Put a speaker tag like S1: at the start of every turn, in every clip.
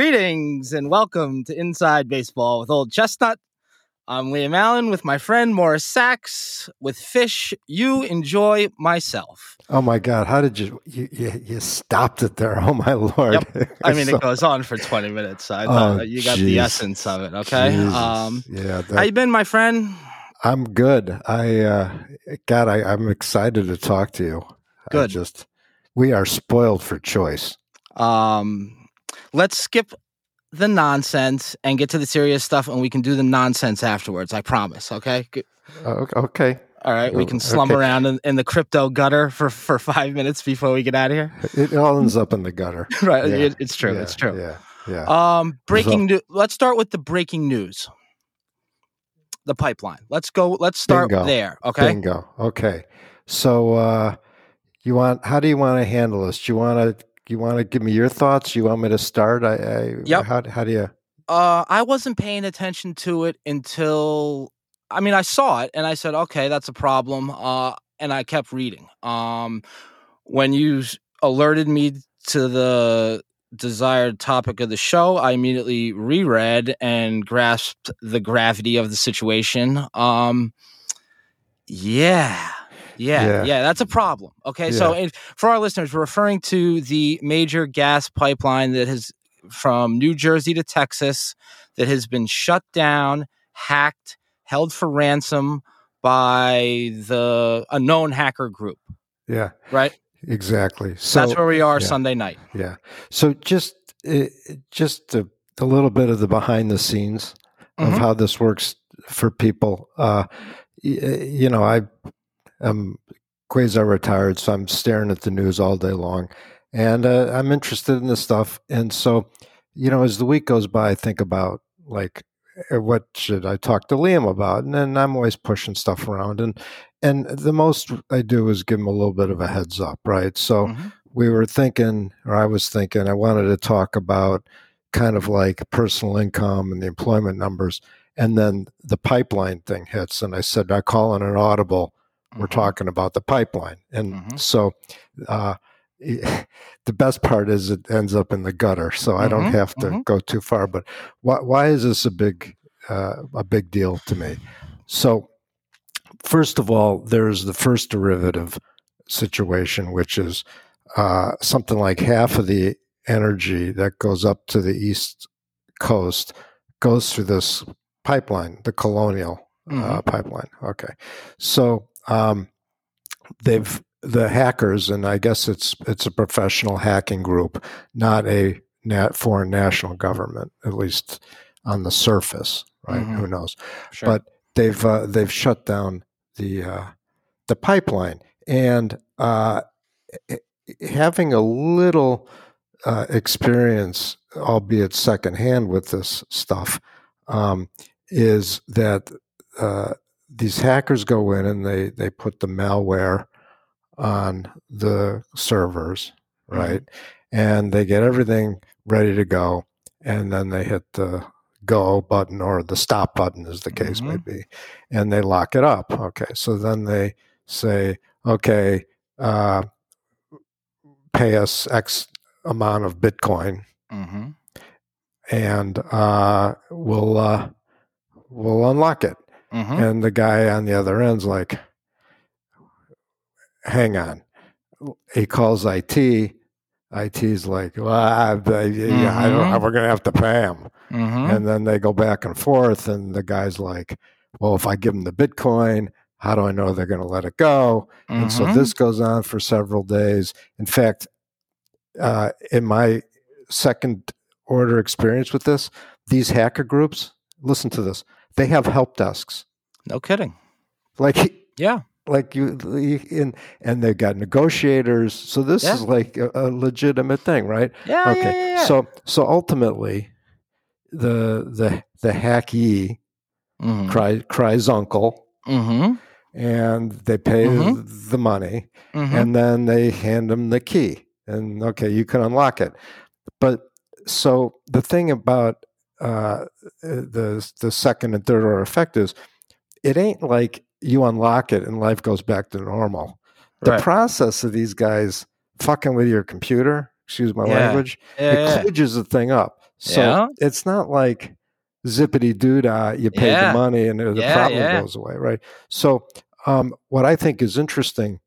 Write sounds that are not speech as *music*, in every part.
S1: Greetings and welcome to Inside Baseball with Old Chestnut. I'm Liam Allen with my friend Morris Sachs. With Fish, you enjoy myself.
S2: Oh my God! How did you you, you, you stopped it there? *laughs* Oh my lord!
S1: Yep. *laughs* I mean, so, it goes on for 20 minutes. So I thought oh, you got geez. the essence of it. Okay. Um, yeah. That, how you been, my friend?
S2: I'm good. I uh, God, I, I'm excited to talk to you.
S1: Good. I
S2: just we are spoiled for choice.
S1: Um, let's skip the nonsense and get to the serious stuff, and we can do the nonsense afterwards. I promise. Okay.
S2: Uh, okay.
S1: All right, we can slum okay. around in, in, the crypto gutter for, for five minutes before we get out of here.
S2: It all ends up in the gutter. *laughs*
S1: right, yeah. it, it's true.
S2: Yeah.
S1: It's true.
S2: Yeah, yeah.
S1: Um, breaking news. Let's start with the breaking news. The pipeline. Let's go. Let's start
S2: bingo.
S1: there. Okay.
S2: Bingo. Okay. So, uh, you want? How do you want to handle this? Do you want to you want to give me your thoughts? You want me to start? I, I
S1: yep.
S2: How, how do you?
S1: Uh, I wasn't paying attention to it until I mean I saw it and I said, okay, that's a problem. Uh, and I kept reading. Um, when you alerted me to the desired topic of the show, I immediately reread and grasped the gravity of the situation. Um, yeah. Yeah, yeah, yeah, that's a problem. Okay, yeah. so for our listeners, we're referring to the major gas pipeline that has from New Jersey to Texas that has been shut down, hacked, held for ransom by the unknown hacker group.
S2: Yeah.
S1: Right?
S2: Exactly. So
S1: that's where we are yeah. Sunday night.
S2: Yeah. So just uh, just a, a, little bit of the behind the scenes mm-hmm. of how this works for people. Uh, you know, I I'm quasi retired, so I'm staring at the news all day long, and uh, I'm interested in this stuff. And so, you know, as the week goes by, I think about like eh, what should I talk to Liam about, and then I'm always pushing stuff around, and and the most I do is give him a little bit of a heads up, right? So mm-hmm. we were thinking, or I was thinking, I wanted to talk about kind of like personal income and the employment numbers. And then the pipeline thing hits, and I said, I call in an audible we're mm-hmm. talking about the pipeline. And mm-hmm. so uh, *laughs* the best part is it ends up in the gutter. So I don't mm-hmm. have to mm-hmm. go too far. But why, why is this a big uh, a big deal to me? So first of all, there's the first derivative situation, which is uh, something like half of the energy that goes up to the east coast goes through this pipeline, the Colonial uh, mm-hmm. pipeline. Okay, so um, they've the hackers, and I guess it's it's a professional hacking group, not a nat foreign national government, at least on the surface, right? Mm-hmm. Who knows? Sure. But they've uh, they've shut down the uh, the pipeline, and uh, having a little uh, experience, albeit secondhand, with this stuff, um, is that uh, these hackers go in and they they put the malware on the servers, mm-hmm. right? Mm-hmm. And they get everything ready to go, and then they hit the go button or the stop button, as the case mm-hmm. may be, and they lock it up. Okay, so then they say, okay, uh, pay us X amount of Bitcoin, mm-hmm. and uh, we'll uh, we'll unlock it. Mm-hmm. And the guy on the other end's like, hang on. He calls IT. IT's like, well, I, I, mm-hmm. I don't, mm-hmm. we're going to have to pay him. Mm-hmm. And then they go back and forth. And the guy's like, well, if I give them the Bitcoin, how do I know they're going to let it go? And so mm-hmm. this goes on for several days. In fact, uh, in my second order experience with this, these hacker groups, listen to this, they have help desks.
S1: No kidding.
S2: Like *laughs*
S1: yeah,
S2: like you and and they've got negotiators. So this yeah. is like a, a, legitimate thing, right?
S1: Yeah.
S2: Okay.
S1: Yeah, yeah,
S2: so so ultimately, the the the hacky mm-hmm. cry, cries uncle. Mm-hmm. And they pay mm-hmm. the money, mm-hmm. and then they hand them the key, and okay, you can unlock it. But so the thing about uh, the the second and third order effect is it ain't like you unlock it and life goes back to normal. The right. process of these guys fucking with your computer, excuse my
S1: yeah.
S2: language,
S1: yeah,
S2: it yeah. kludges the thing up. So it's not like zippity doo dah, you pay the money and the
S1: Yeah,
S2: problem goes away, right? So um, what I think is interesting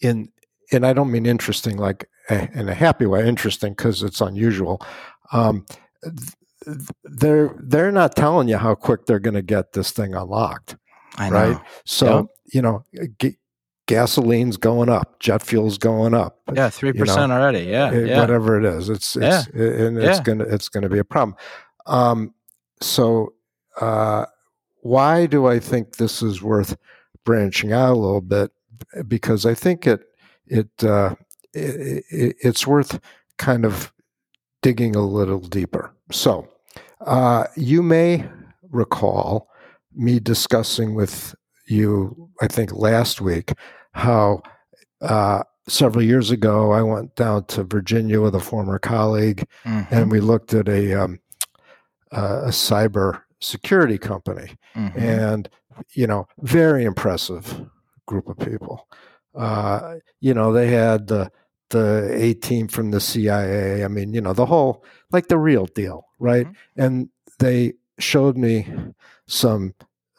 S2: in and I don't mean interesting like a- in a happy way, interesting because it's unusual. Um, they're they're not telling you how quick they're going to get this thing unlocked.
S1: I
S2: Right.
S1: know.
S2: So you know, g- gasoline's going up, jet fuel's going up.
S1: Yeah, three percent already. Yeah,
S2: eh,
S1: yeah.
S2: whatever it is. It's it's and it's
S1: Yeah.
S2: gonna it's gonna be a problem. Um, so uh, why do I think this is worth branching out a little bit? Because I think it it, uh, it, it it's worth kind of digging a little deeper. So uh, you may recall me discussing with you, I think last week, how uh, several years ago I went down to Virginia with a former colleague,
S1: Mhm,
S2: and we looked at a um, uh, a cyber security company,
S1: mhm.
S2: and you know, very impressive group of people. Uh, you know, they had the the A team from the CIA. I mean, you know, the whole like the real deal, right?
S1: Mhm.
S2: And they showed me some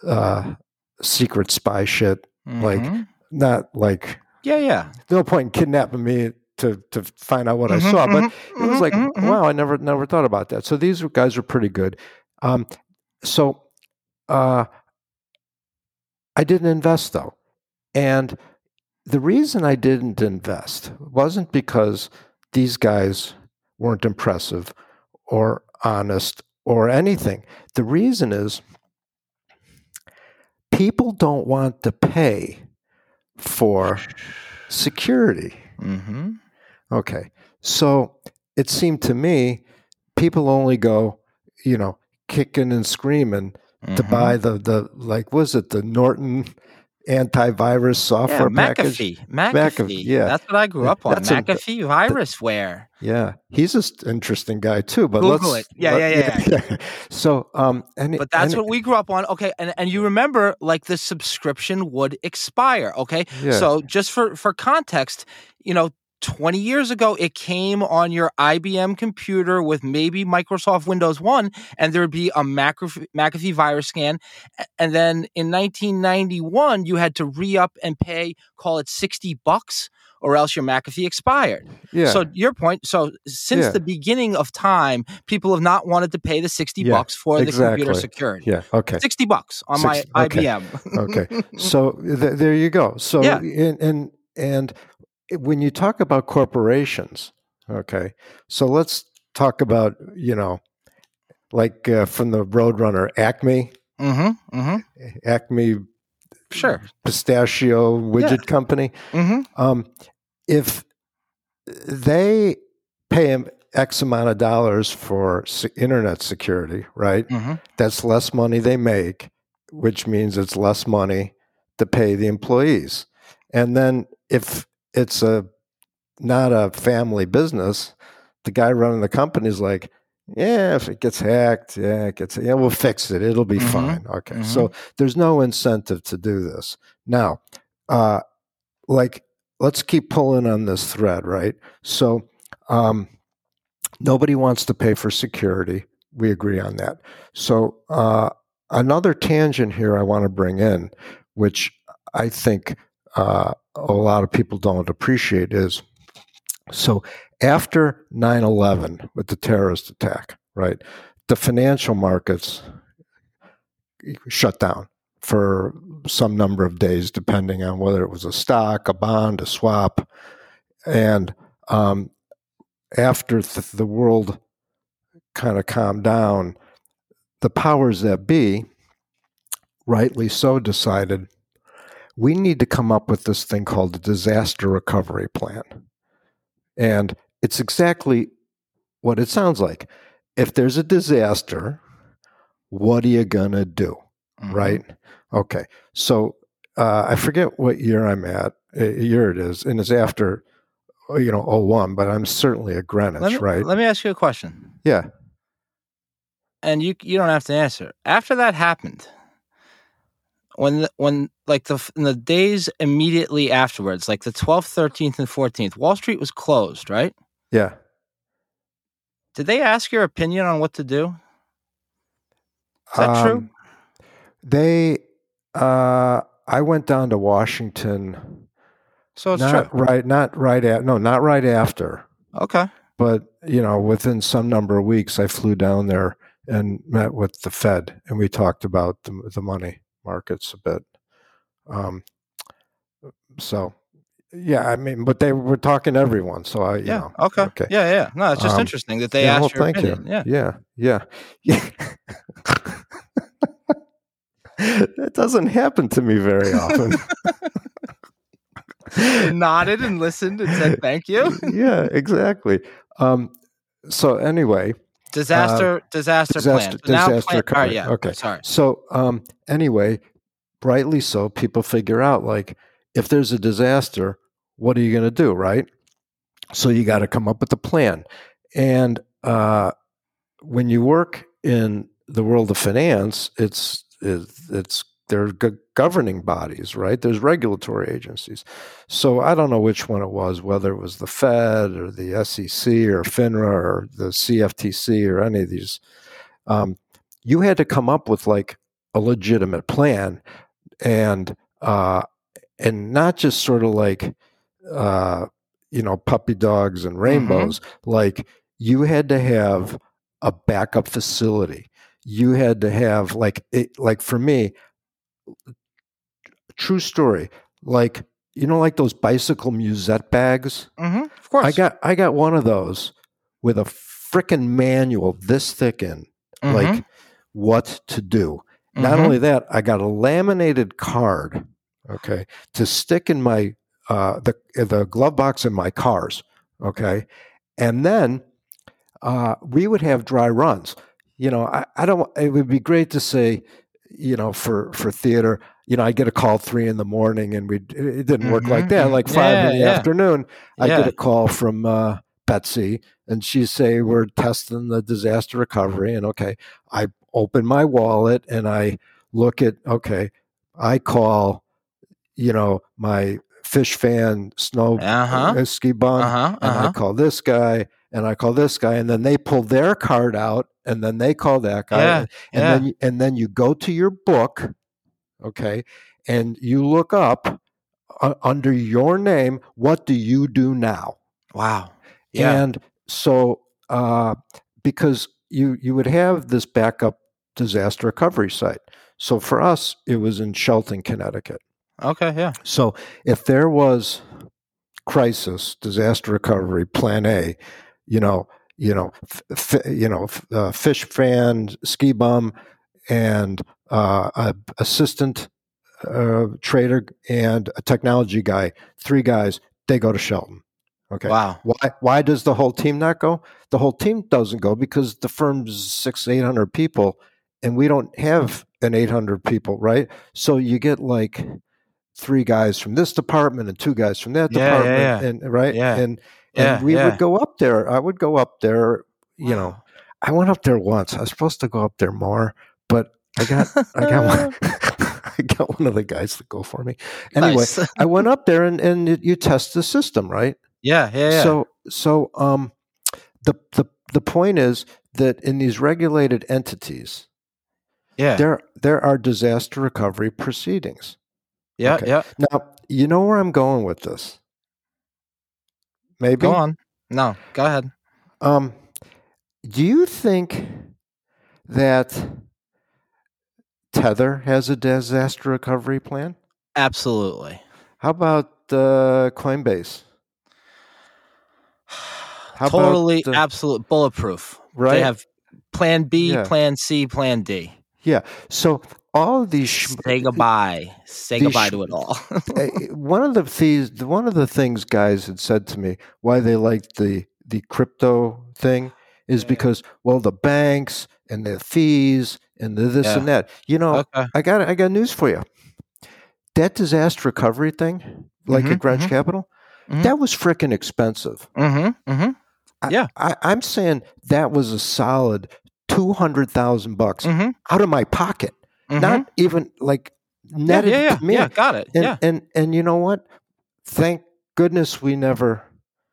S2: uh, secret spy shit. like,
S1: Mhm.
S2: Not like
S1: yeah, yeah.
S2: no point in kidnapping me to to find out what I
S1: Mhm,
S2: saw, but
S1: mhm,
S2: it was
S1: mhm,
S2: like,
S1: mhm, mhm.
S2: wow, I never never thought about that. So these guys are pretty good. Um, so uh, I didn't invest though, and the reason I didn't invest wasn't because these guys weren't impressive or honest or anything. The reason is people don't want to pay for security.
S1: Mm-hmm.
S2: Okay. So it seemed to me people only go, you know, kicking and screaming to
S1: Mm-hmm.
S2: buy the the like was it the Norton antivirus software
S1: yeah,
S2: software package?
S1: McAfee. McAfee.
S2: McAfee, yeah.
S1: That's what I grew up on.
S2: That's a-
S1: McAfee virusware.
S2: Yeah, he's an interesting guy too. But
S1: Google
S2: let's,
S1: it. Yeah, yeah, *laughs*
S2: yeah. So, um, and
S1: But that's
S2: and,
S1: what we grew up on. Okay, and, and you remember like the subscription would expire. Okay,
S2: Yeah.
S1: so just for for context, you know. 20 years ago, it came on your IBM computer with maybe Microsoft Windows 1, and there would be a McAfee, McAfee virus scan. And then in 1991, you had to re up and pay, call it 60 bucks, or else your McAfee expired.
S2: yeah,
S1: So your point. So since
S2: Yeah.
S1: the beginning of time, people have not wanted to pay the sixty
S2: Yeah,
S1: bucks for the computer security.
S2: yeah, okay,
S1: Sixty bucks on
S2: Six-
S1: my
S2: okay.
S1: IBM. *laughs*
S2: okay. So th- there you go. So
S1: Yeah.
S2: and and and when you talk about corporations, okay. So let's talk about you know, like uh, from the Roadrunner, Acme,
S1: mm-hmm. Mm-hmm.
S2: Acme
S1: Sure.
S2: pistachio widget company.
S1: Mm-hmm.
S2: Um, if they pay him X amount of dollars for internet security, right?
S1: Mm-hmm.
S2: That's less money they make, which means it's less money to pay the employees. And then if it's a not a family business, the guy running the company is like, yeah, if it gets hacked, yeah, it gets, yeah, we'll fix it. It'll be
S1: Mhm.
S2: fine. Okay.
S1: Mhm.
S2: So there's no incentive to do this. Now, uh, like, let's keep pulling on this thread, right? So, um, nobody wants to pay for security. We agree on that. So, uh, another tangent here I want to bring in, which I think uh, a lot of people don't appreciate, is so after 9 11 with the terrorist attack, right, the financial markets shut down for some number of days, depending on whether it was a stock, a bond, a swap. And um, after th- the world kind of calmed down, the powers that be, rightly so, decided we need to come up with this thing called the disaster recovery plan. And it's exactly what it sounds like. If there's a disaster, what are you going to do?
S1: Mm-hmm.
S2: Right? Okay. So uh, I forget what year I'm at, uh, year it is, and it's after, uh, you know, 01, but I'm certainly at Greenwich,
S1: Let me,
S2: right?
S1: let me ask you a question,
S2: yeah.
S1: and you you don't have to answer. After that happened, when the, when like the in the days immediately afterwards, like the twelfth, thirteenth, and fourteenth, Wall Street was closed, right?
S2: Yeah.
S1: Did they ask your opinion on what to do? Is that true?
S2: Um, They, uh, I went down to Washington.
S1: So it's
S2: not
S1: true.
S2: right, not right at no, not right after,
S1: Okay.
S2: but you know, within some number of weeks, I flew down there and met with the Fed, and we talked about the, the money markets a bit. Um, so, yeah, I mean, but they were talking to everyone, so I,
S1: Yeah.
S2: know,
S1: okay.
S2: okay.
S1: Yeah. Yeah. No, it's just
S2: Um,
S1: interesting that they
S2: yeah,
S1: asked
S2: well,
S1: your
S2: thank you.
S1: opinion. Yeah.
S2: yeah, yeah, yeah. that doesn't happen to me very often. *laughs*
S1: Nodded and listened and said thank you.
S2: yeah, exactly. Um, so anyway,
S1: Disaster. disaster.
S2: disaster-
S1: plan.
S2: Disaster
S1: plan-
S2: recovery.
S1: right. Yeah.
S2: Okay.
S1: Sorry.
S2: so um, anyway, rightly so, people figure out like if there's a disaster, what are you going to do, right? So you got to come up with a plan. And uh, when you work in the world of finance, it's it's, it's there are go- governing bodies, right? There's regulatory agencies. So I don't know which one it was, whether it was the Fed or the SEC or FINRA or the CFTC or any of these. Um, you had to come up with like a legitimate plan, and uh, and not just sort of like uh, you know puppy dogs and rainbows. Like you had to have a backup facility. You had to have like it, like for me, true story. Like you know, like those bicycle musette bags.
S1: Mm-hmm. Of course.
S2: I got I got one of those with a frickin' manual this thick in,
S1: Mhm.
S2: like what to do. Not
S1: Mhm.
S2: only that, I got a laminated card, okay, to stick in my uh, the the glove box in my cars, okay, and then uh, we would have dry runs. You know, I, I don't. It would be great to say, you know, for for theater, you know, I get a call three in the morning, and we it didn't work like
S1: Mhm,
S2: that.
S1: mhm.
S2: Like five
S1: Yeah,
S2: in the
S1: yeah.
S2: afternoon, I
S1: Yeah.
S2: get a call from uh, Betsy, and she say we're testing the disaster recovery, and okay, I open my wallet and I look at okay, I call, you know, my fish fan snow
S1: Uh-huh.
S2: uh, ski bum,
S1: Uh-huh.
S2: and I
S1: Uh-huh.
S2: call this guy and I call this guy, and then they pull their card out, and then they call that guy,
S1: Yeah,
S2: and
S1: yeah.
S2: then you, and then you go to your book, okay, and you look up uh, under your name, what do you do now?
S1: Wow. Yeah.
S2: And so, uh, because you you would have this backup disaster recovery site. So for us, it was in Shelton, Connecticut.
S1: okay. Yeah.
S2: So if there was crisis, disaster recovery, Plan A, you know, you know, f- f- you know, f- uh, fish fan, ski bum, and uh, a assistant uh, trader and a technology guy, three guys, they go to Shelton. Okay.
S1: Wow.
S2: Why? Why does the whole team not go? The whole team doesn't go because the firm's six, eight hundred people, and we don't have an eight hundred people, right? So you get like three guys from this department and two guys from that
S1: Yeah, yeah,
S2: department, and right,
S1: Yeah.
S2: and
S1: Yeah.
S2: and we
S1: yeah.
S2: would go up there. I would go up there. You know, I went up there once. I was supposed to go up there more, but I got I got one. *laughs* *laughs* I got one of the guys to go for me. Anyway,
S1: Nice.
S2: I went up there and and it, you test the system, right?
S1: yeah. Yeah. Yeah.
S2: So so um the the the point is that in these regulated entities,
S1: yeah.
S2: there there are disaster recovery proceedings.
S1: Yeah.
S2: okay.
S1: Yeah.
S2: Now, you know where I'm going with this. Maybe
S1: Go on. No. Go ahead.
S2: Um, do you think that Tether has a disaster recovery plan?
S1: Absolutely.
S2: How about uh, Coinbase? How about,
S1: totally.
S2: uh,
S1: absolute bulletproof.
S2: Right.
S1: They have Plan B,
S2: Yeah.
S1: Plan C, Plan D.
S2: yeah. So all these sh-
S1: Say goodbye. Say goodbye
S2: sh-
S1: to it all.
S2: uh, *laughs* one of the fees, one of the things guys had said to me why they liked the the crypto thing is because well the banks and the fees and the this
S1: Yeah.
S2: and that. You know,
S1: okay.
S2: I got I got news for you. That disaster recovery thing, like
S1: Mhm,
S2: at Greenwich
S1: mhm.
S2: Capital,
S1: Mhm.
S2: that was freaking expensive.
S1: Mm-hmm. Mm-hmm.
S2: I,
S1: Yeah.
S2: I, I'm saying that was a solid two hundred thousand bucks
S1: Mm-hmm.
S2: out of my pocket, not even like netted
S1: yeah, yeah,
S2: to me.
S1: yeah. Got it.
S2: And,
S1: yeah.
S2: and and you know what? Thank goodness we never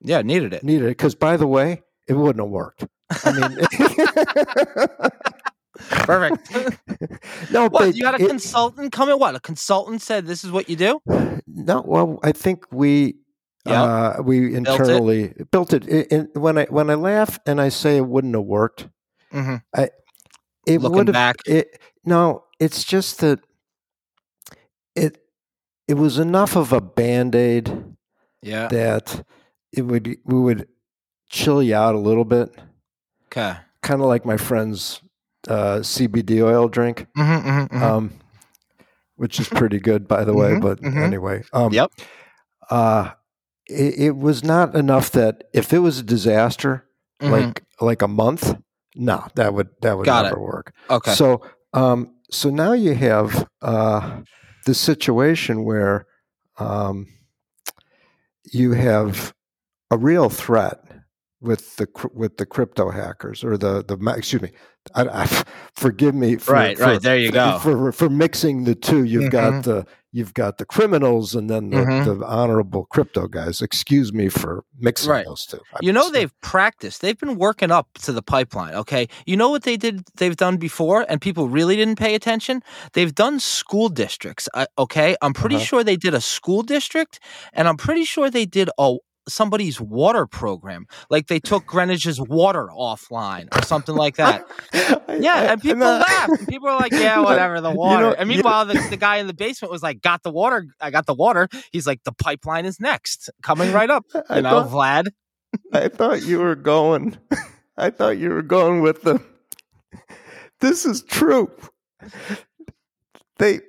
S1: Yeah. Needed it.
S2: needed it because by the way, it wouldn't have worked. I mean, *laughs* *laughs*
S1: Perfect.
S2: no,
S1: what?
S2: but
S1: You had a
S2: it-
S1: consultant come in? What? A consultant said this is what you do?
S2: No, well, I think we
S1: Yeah.
S2: uh, we
S1: it?
S2: internally built it. It- it- When I when I laugh and I say it wouldn't have worked,
S1: Mm-hmm.
S2: it
S1: Looking
S2: would have.
S1: back.
S2: It, no, it's just that it it was enough of a band aid
S1: Yeah.
S2: that it would we would chill you out a little bit,
S1: Okay.
S2: kind of like my friend's uh, CBD oil drink.
S1: Mm-hmm, mm-hmm,
S2: um, which is pretty good, by the way.
S1: Mhm,
S2: But
S1: mhm.
S2: anyway, um,
S1: Yep.
S2: Uh, it, it was not enough that if it was a disaster,
S1: Mm-hmm.
S2: like like a month, no, that would that would
S1: Got
S2: never work.
S1: okay.
S2: So, um, so now you have uh, the situation where um, you have a real threat with the cr- with the crypto hackers or the the excuse me, I, I, forgive me. For,
S1: Right,
S2: for-
S1: right, there you go.
S2: For for mixing the two, you've
S1: Mhm.
S2: got the you've got the criminals and then the,
S1: Mhm.
S2: the honorable crypto guys. Excuse me for mixing
S1: Right.
S2: those two. I
S1: You know they've practiced. They've been working up to the pipeline. Okay. You know what they did? They've done before, and people really didn't pay attention. They've done school districts. uh, Okay. I'm pretty
S2: Uh-huh.
S1: sure they did a school district, and I'm pretty sure they did a somebody's water program. Like they took Greenwich's water offline or something like *laughs* that. Yeah, and people laugh. And people are like, "Yeah, *laughs* whatever, the
S2: You
S1: water."
S2: know-
S1: and
S2: you-
S1: meanwhile, the, the guy in the basement was like, "Got the water. I got the water." He's like, "The pipeline is next, coming right up." *laughs*
S2: I
S1: You know,
S2: thought-
S1: Vlad.
S2: I thought you were going. I thought you were going with the. This is true. They,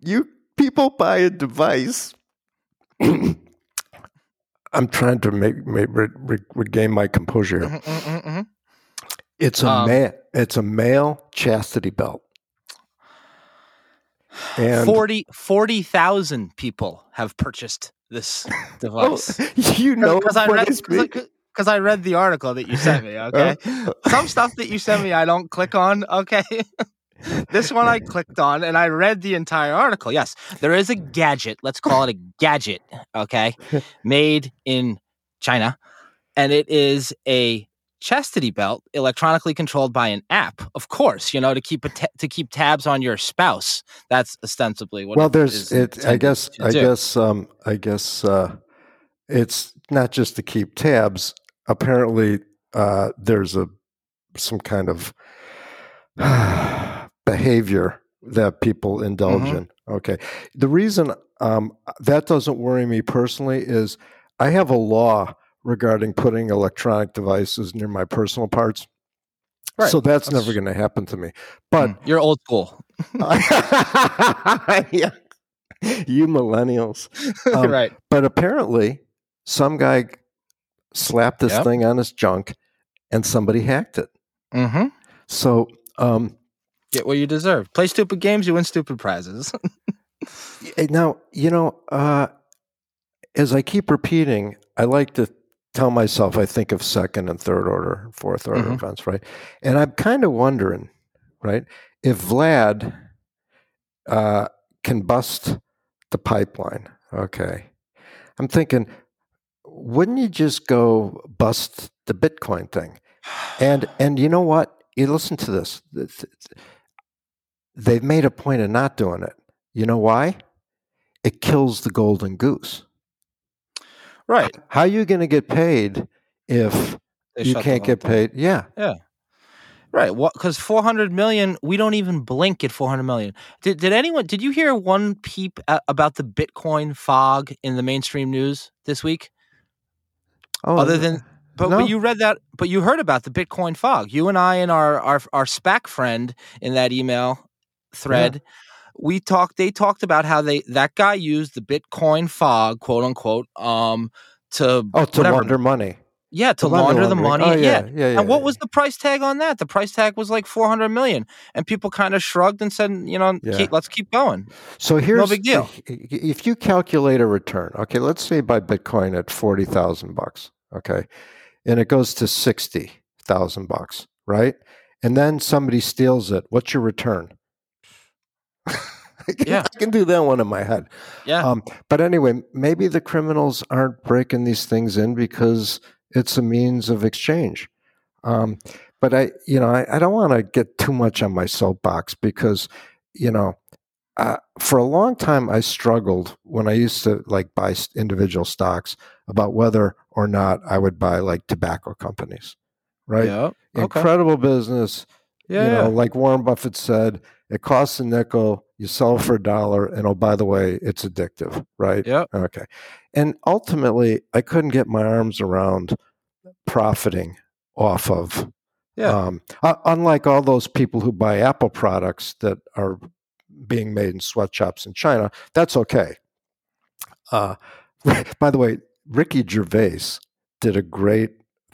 S2: you people buy a device. *clears throat* I'm trying to make, make re, re, regain my composure. here.
S1: Mhm, mhm, mhm.
S2: It's a
S1: Um,
S2: ma- It's a male chastity belt. And
S1: 40 40,000 people have purchased this *laughs*
S2: Oh,
S1: device. *laughs*
S2: you know
S1: Because I read because I read the article that you sent me. *laughs* Okay, some stuff that you sent me I don't click on. Okay, this one I clicked on and I read the entire article. Yes, there is a gadget. Let's call it a gadget. Okay, made in China, and it is a chastity belt electronically controlled by an app of course you know to keep a to keep tabs on your spouse that's ostensibly what
S2: well
S1: it
S2: there's
S1: is
S2: it i guess i
S1: do.
S2: guess um i guess uh it's not just to keep tabs apparently uh there's a some kind of *sighs* behavior that people indulge
S1: Mhm.
S2: in okay the reason um that doesn't worry me personally is i have a law regarding putting electronic devices near my personal parts
S1: Right.
S2: so that's,
S1: That's-
S2: never going to happen to me but
S1: Mm, you're old school *laughs* *laughs*
S2: yeah. You millennials. *laughs* Um,
S1: right
S2: But apparently, some guy slapped this
S1: Yep.
S2: thing on his junk and somebody hacked it.
S1: mm-hmm.
S2: So, um,
S1: Get what you deserve. Play stupid games, you win stupid prizes. *laughs*
S2: now, you know, uh, as I keep repeating, I like to tell myself I think of second and third order, fourth order
S1: Mhm.
S2: events, right? And I'm kind of wondering, right, if Vlad uh, can bust the pipeline, okay? I'm thinking, wouldn't you just go bust the Bitcoin thing? And and you know what? You listen to this. Th- th- They've made a point of not doing it. You know why? It kills the golden goose.
S1: right.
S2: How are you going to get paid if
S1: They
S2: you can't get paid? Yeah. Yeah.
S1: Right. What? Because 400 million, we don't even blink at 400 million. Did, did anyone, did you hear one peep about the Bitcoin fog in the mainstream news this week?
S2: Oh,
S1: Other than, but,
S2: no.
S1: but you read that, but you heard about the Bitcoin fog. You and I and our, our, our SPAC friend in that email thread, we talked, they talked about how they, that guy used the Bitcoin fog, quote unquote, um, to,
S2: oh, to
S1: whatever.
S2: launder money.
S1: yeah, to
S2: To launder
S1: launder the money.
S2: Oh,
S1: yeah.
S2: yeah, yeah, yeah.
S1: And what
S2: yeah.
S1: was the price tag on that? The price tag was like 400 million. And people kind of shrugged and said, you know,
S2: Yeah.
S1: keep, let's keep going.
S2: So here's no
S1: big deal.
S2: If, you calculate a return, okay, let's say buy Bitcoin at forty thousand bucks, okay, and it goes to sixty thousand bucks, right? And then somebody steals it. What's your return? *laughs* I can,
S1: Yeah.
S2: I can do that one in my head.
S1: Yeah.
S2: Um, but anyway, maybe the criminals aren't breaking these things in because it's a means of exchange. Um, but I, you know, I, I don't want to get too much on my soapbox because, you know, uh, for a long time I struggled when I used to like buy individual stocks about whether or not I would buy like tobacco companies, right?
S1: Yeah. Okay.
S2: Incredible business.
S1: Yeah.
S2: you know,
S1: yeah.
S2: like Warren Buffett said, it costs a nickel, you sell for a dollar, and oh, by the way, it's addictive, right?
S1: Yeah.
S2: Okay. And ultimately, I couldn't get my arms around profiting off of.
S1: Yeah.
S2: Um, unlike all those people who buy Apple products that are being made in sweatshops in China, that's okay. Uh, *laughs* by the way, Ricky Gervais did a great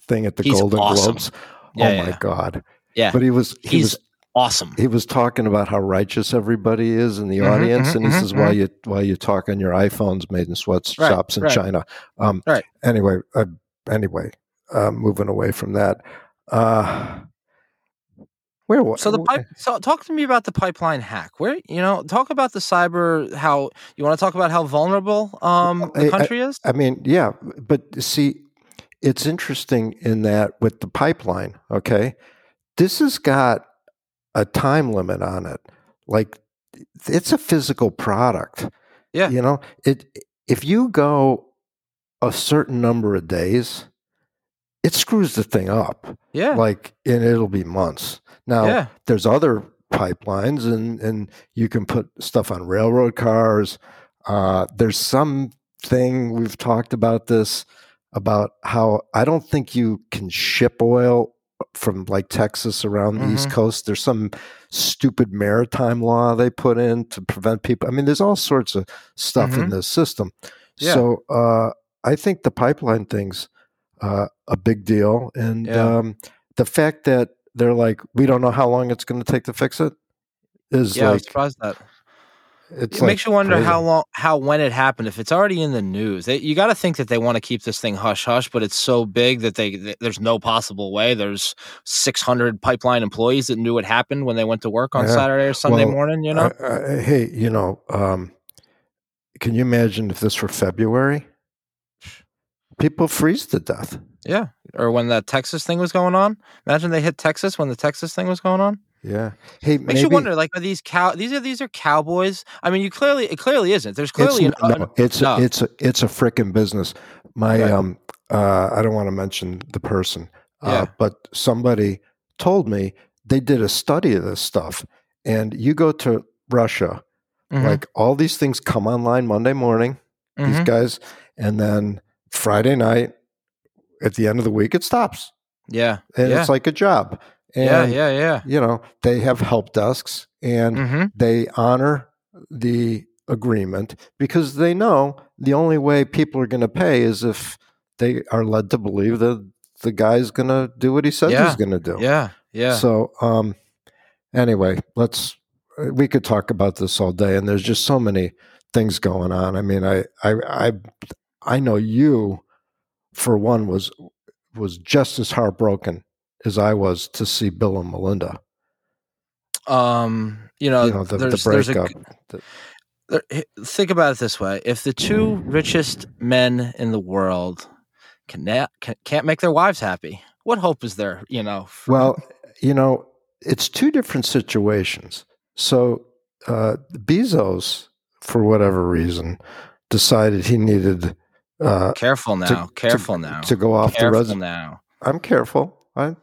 S2: thing at the
S1: He's
S2: Golden
S1: awesome.
S2: Globes.
S1: Yeah,
S2: oh my
S1: yeah.
S2: God!
S1: Yeah.
S2: But he was he
S1: He's
S2: was
S1: awesome.
S2: he was talking about how righteous everybody is in the
S1: Mhm,
S2: audience,
S1: mhm,
S2: and he
S1: mhm,
S2: says, "While you while you talk on your iPhones made in sweatshops in
S1: right.
S2: China." Um,
S1: Right.
S2: Anyway, uh, anyway, uh, moving away from that. Uh, where was
S1: So the pipe. So talk to me about the pipeline hack. Where you know, talk about the cyber. How you want to talk about how vulnerable um,
S2: Well, I-
S1: the
S2: I-
S1: country is?
S2: I mean, yeah, but see, it's interesting in that with the pipeline, okay, this has got a time limit on it. Like, it's a physical product.
S1: Yeah.
S2: You know, it if you go a certain number of days, it screws the thing up.
S1: yeah.
S2: Like, and it'll be months. Now,
S1: yeah.
S2: there's other pipelines and and you can put stuff on railroad cars uh, there's something we've talked about this about how i don't think you can ship oil from like texas around the east
S1: Mhm.
S2: coast there's some stupid maritime law they put in to prevent people i mean there's all sorts of stuff in
S1: Mhm.
S2: this system
S1: Yeah.
S2: so uh, i think the pipeline thing's uh, a big deal and
S1: Yeah.
S2: um, the fact that they're like, we don't know how long it's going to take to fix it, is
S1: Yeah. I was
S2: like
S1: surprised that.
S2: It's
S1: It
S2: like
S1: makes you wonder
S2: crazy.
S1: how long, how when it happened. If it's already in the news, they, you got to think that they want to keep this thing hush hush, but it's so big that they that there's no possible way. There's 600 pipeline employees that knew what happened when they went to work on
S2: Yeah.
S1: Saturday or Sunday
S2: Well,
S1: morning. You know,
S2: Uh, uh, hey, you know, um, can you imagine if this were February? People freeze to death.
S1: yeah. Or when that Texas thing was going on. Imagine they hit Texas when the Texas thing was going on.
S2: Yeah. Hey,
S1: Makes
S2: maybe,
S1: you wonder, like, are these cow? These are these are cowboys. I mean, you clearly it clearly isn't. There's clearly
S2: it's,
S1: an,
S2: no, it's
S1: no.
S2: A, it's a, it's a freaking business. My
S1: Right.
S2: um, uh, I don't want to mention the person, uh,
S1: Yeah.
S2: but somebody told me they did a study of this stuff, and you go to Russia,
S1: Mhm,
S2: like all these things come online Monday morning. These
S1: mhm.
S2: guys, and then Friday night, at the end of the week, it stops,
S1: yeah,
S2: and
S1: yeah,
S2: it's like a job. And
S1: yeah, yeah, yeah.
S2: you know they have help desks, and
S1: hmm
S2: they honor the agreement because they know the only way people are going to pay is if they are led to believe that the guy's going to do what he says
S1: Yeah.
S2: he's going to do.
S1: Yeah, yeah.
S2: So, um, anyway, let's. We could talk about this all day, and there's just so many things going on. I mean, I, I, I, I know you, for one, was was just as heartbroken as I was to see Bill and Melinda.
S1: um, you know,
S2: you know, the, the
S1: there's, there's a
S2: breakup. The-
S1: there, think about it this way: if the two richest men in the world can, can't make their wives happy, what hope is there? You know, for-
S2: Well, you know, it's two different situations. So uh, Bezos, for whatever reason, decided he needed uh,
S1: careful now, careful now,
S2: to go off the
S1: careful
S2: resume.
S1: now.
S2: I'm careful. I,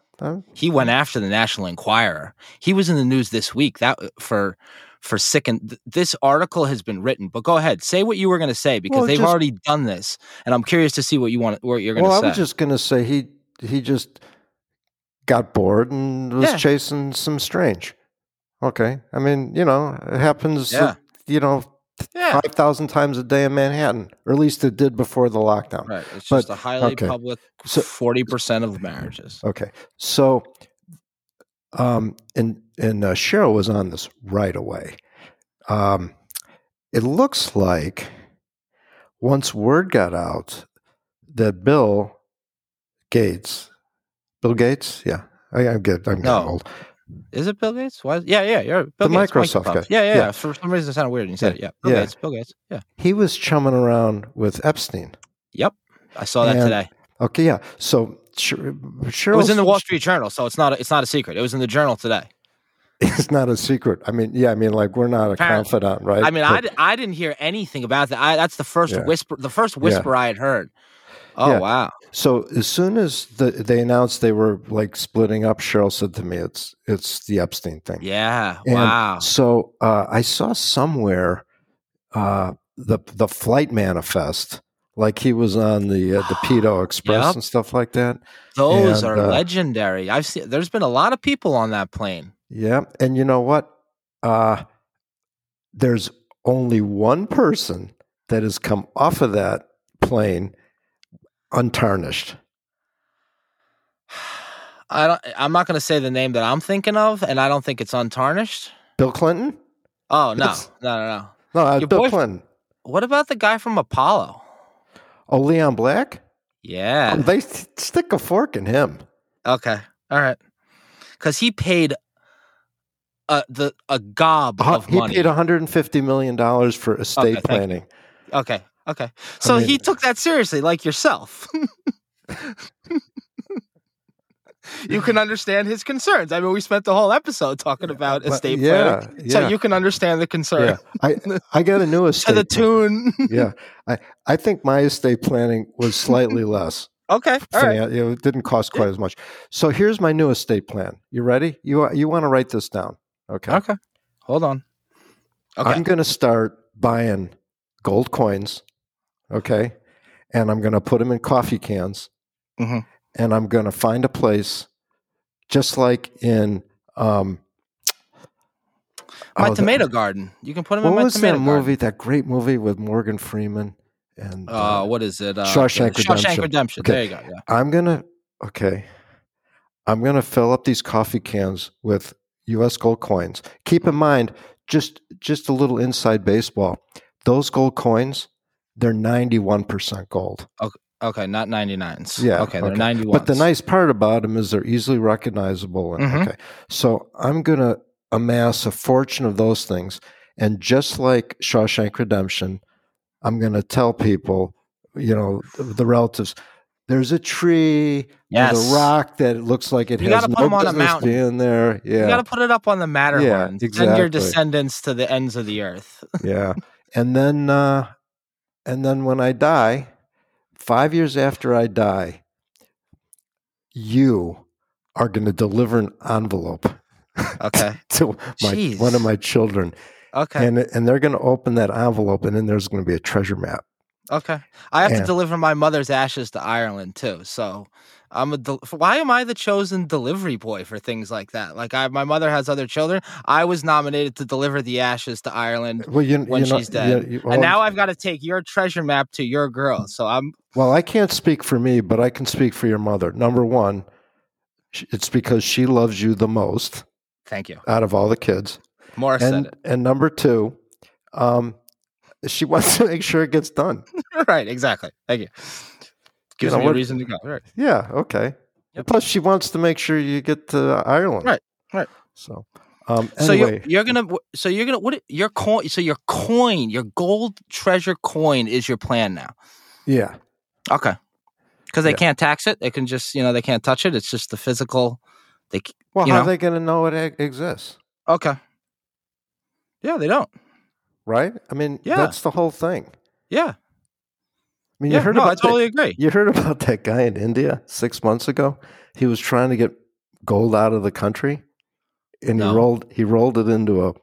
S1: He went after the National Enquirer. He was in the news this week that for for sick and th- this article has been written. But go ahead, say what you were going to say because
S2: Well,
S1: they've
S2: just-
S1: already done this, and I'm curious to see what you want, what you're going to
S2: well, I was just going to say he he just got bored and was
S1: Yeah.
S2: chasing some strange. Okay, I mean, you know, it happens.
S1: Yeah.
S2: uh, you know,
S1: yeah,
S2: five thousand times a day in Manhattan, or at least it did before the lockdown.
S1: right. It's
S2: but-
S1: just a highly
S2: okay.
S1: public
S2: So-
S1: forty percent of marriages.
S2: Okay, so um, and and uh, Cheryl was on this right away. Um, it looks like once word got out that Bill Gates, Bill Gates, yeah, I, I'm good. I'm
S1: No.
S2: getting old.
S1: Is it Bill Gates? Why? Yeah, yeah, you're Bill
S2: The
S1: Gates.
S2: Microsoft
S1: Microsoft.
S2: guy.
S1: Yeah, yeah,
S2: Yeah.
S1: yeah. For some reason, it sounded weird when you said
S2: Yeah.
S1: it. Yeah, Bill
S2: Yeah.
S1: Gates. Bill Gates. Yeah.
S2: He was chumming around with Epstein.
S1: Yep. I saw that
S2: And-
S1: today.
S2: Okay, yeah. So Cheryl's,
S1: It was in the Wall Street Journal, so it's not a, it's not a secret. It was in the Journal today. *laughs*
S2: It's not a secret. I mean, yeah, I mean, like we're not a
S1: Apparently.
S2: confidant, right?
S1: I mean, I,
S2: But-
S1: di- I didn't hear anything about that. I, that's the first
S2: Yeah.
S1: whisper, the first whisper I had heard. Oh
S2: Yeah.
S1: wow!
S2: So as soon as the, they announced they were like splitting up, Cheryl said to me, "It's it's the Epstein thing."
S1: Yeah,
S2: And
S1: wow.
S2: So uh, I saw somewhere uh, the the flight manifest, like he was on the uh, the *gasps* Pedo Express
S1: Yep.
S2: and stuff like that.
S1: Those
S2: and,
S1: are
S2: uh,
S1: legendary. I've seen. There's been a lot of people on that plane.
S2: Yeah, and you know what? Uh, there's only one person that has come off of that plane untarnished. *sighs*
S1: I don't. I'm not going to say the name that I'm thinking of, and I don't think it's untarnished.
S2: Bill Clinton?
S1: Oh no,
S2: It's-
S1: no, no, no.
S2: No, uh,
S1: Your
S2: Bill
S1: boyf-
S2: Clinton.
S1: What about the guy from Apollo?
S2: Oh, Leon Black?
S1: Yeah.
S2: They st- stick a fork in him.
S1: Okay. All right. Because he paid a the a gob
S2: Uh,
S1: of
S2: he
S1: money.
S2: paid 150 million dollars for estate
S1: Okay,
S2: planning.
S1: okay. Okay. So he took that seriously, like yourself. *laughs* you can understand his concerns. I mean, we spent the whole episode talking about estate
S2: yeah,
S1: planning, so
S2: yeah.
S1: you can understand the concern
S2: Yeah, I I got a new *laughs*
S1: to
S2: estate.
S1: the tune.
S2: Yeah, *laughs* I I think my estate planning was slightly less.
S1: okay. All right.
S2: finan- you know, it didn't cost quite as much. So here's my new estate plan. You ready? You you want to write this down? Okay.
S1: Okay. Hold on. Okay.
S2: I'm going to start buying gold coins. Okay, and I'm going to put them in coffee cans,
S1: Mhm.
S2: and I'm going to find a place, just like in um.
S1: my
S2: oh, the-
S1: tomato garden. You can put them in my tomato garden.
S2: what was that movie? That great movie with Morgan Freeman and
S1: Uh, what is it? Uh,
S2: Shawshank
S1: Shawshank
S2: Redemption.
S1: Redemption.
S2: Okay.
S1: There you go. Yeah.
S2: I'm gonna okay. I'm gonna fill up these coffee cans with U.S. gold coins. Keep in mind, just just a little inside baseball. Those gold coins, they're 91 percent gold.
S1: Okay, not 99s.
S2: Yeah,
S1: Okay, they're
S2: okay.
S1: 91s.
S2: But the nice part about them is they're easily recognizable. And,
S1: Mhm.
S2: Okay, so I'm gonna amass a fortune of those things, and just like Shawshank Redemption, I'm gonna tell people, you know, the, the relatives. There's a tree
S1: Yes.
S2: with a rock that looks like it
S1: You
S2: has no
S1: 'em on a
S2: business
S1: mountain.
S2: being there.
S1: You
S2: Yeah,
S1: got to put it up on the Matterhorn. Send
S2: exactly.
S1: Send your descendants to the ends of the earth. *laughs*
S2: yeah. And then, uh, and then when I die, five years after I die, you are going to deliver an envelope
S1: Okay. *laughs*
S2: to my,
S1: Jeez.
S2: one of my children,
S1: Okay.
S2: and and they're going to open that envelope, and then there's going to be a treasure map.
S1: okay. I have
S2: Yeah.
S1: to deliver my mother's ashes to Ireland too. So I'm a. Del- why am I the chosen delivery boy for things like that? Like I, my mother has other children. I was nominated to deliver the ashes to Ireland,
S2: Well, you,
S1: When she's dead.
S2: you- well,
S1: and now I've got to take your treasure map to your girl. So I'm.
S2: Well, I can't speak for me, but I can speak for your mother. Number one, it's because she loves you the most
S1: Thank you.
S2: out of all the kids.
S1: Morris said
S2: And
S1: it.
S2: and number two, um, she *laughs* wants to make sure it gets done. *laughs*
S1: right. Exactly. Thank you. Gives
S2: know
S1: me
S2: what-
S1: a reason to go. Right.
S2: Yeah, okay.
S1: Yep.
S2: Plus, she wants to make sure you get to Ireland.
S1: Right, right.
S2: So, um,
S1: So
S2: anyway,
S1: you're, you're gonna so you're gonna what your coin so your coin your gold treasure coin is your plan now.
S2: yeah,
S1: Okay. Because they
S2: Yeah.
S1: can't tax it. They can just you know they can't touch it. It's just the physical. They
S2: well,
S1: You
S2: how
S1: know.
S2: are they going to know it exists?
S1: okay. Yeah, they don't.
S2: Right? I mean,
S1: Yeah.
S2: that's the whole thing.
S1: Yeah.
S2: I mean,
S1: yeah.
S2: you heard
S1: no, I
S2: about that-
S1: totally agree.
S2: You heard about that guy in India six months ago? He was trying to get gold out of the country, and
S1: No.
S2: he rolled he rolled it into a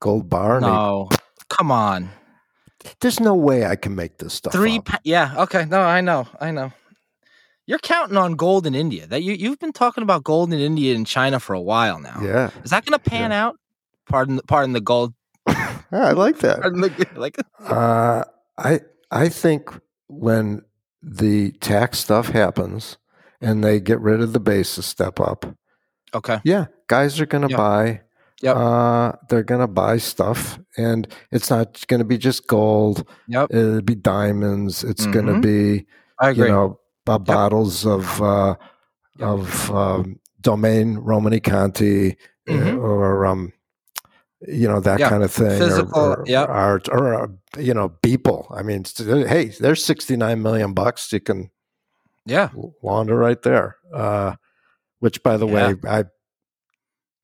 S2: gold bar. and he-
S1: No, come on.
S2: there's no way I can make this stuff.
S1: Three. Pa- yeah. Okay. No, I know. I know. You're counting on gold in India. That you you've been talking about gold in India and China for a while now.
S2: Yeah,
S1: Is that going to pan out? Pardon, pardon the gold. *laughs*
S2: I like that.
S1: The, *laughs* like
S2: Uh, I I think when the tax stuff happens and they get rid of the basis step up,
S1: okay.
S2: yeah, guys are going to
S1: Yeah.
S2: buy.
S1: Yep.
S2: Uh, they're going to buy stuff, and it's not going to be just gold.
S1: Yep.
S2: It'll be diamonds. It's going to be
S1: I agree.
S2: you know uh, bottles of uh,
S1: Yep.
S2: of um, Domaine Romanée-Conti
S1: Mhm.
S2: or um, you know that
S1: Yeah.
S2: kind of thing, or-
S1: Physical,
S2: or,
S1: yep.
S2: art, or uh, you know, people. I mean, hey, there's 69 million bucks. You can
S1: Yeah.
S2: Wanda right there. Uh, which, by the
S1: Yeah.
S2: way, I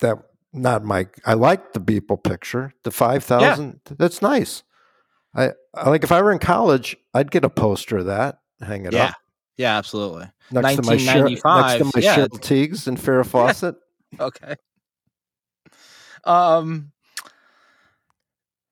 S2: that not my. I like the Beeple picture. The five thousand. That's nice. I, I like if I were in college, I'd get a poster of that, hang it
S1: Yeah.
S2: up
S1: Yeah, absolutely.
S2: next to my Cheryl, next to my
S1: yeah.
S2: Cheryl Tiegs and Farrah Fawcett. *laughs*
S1: Okay. Um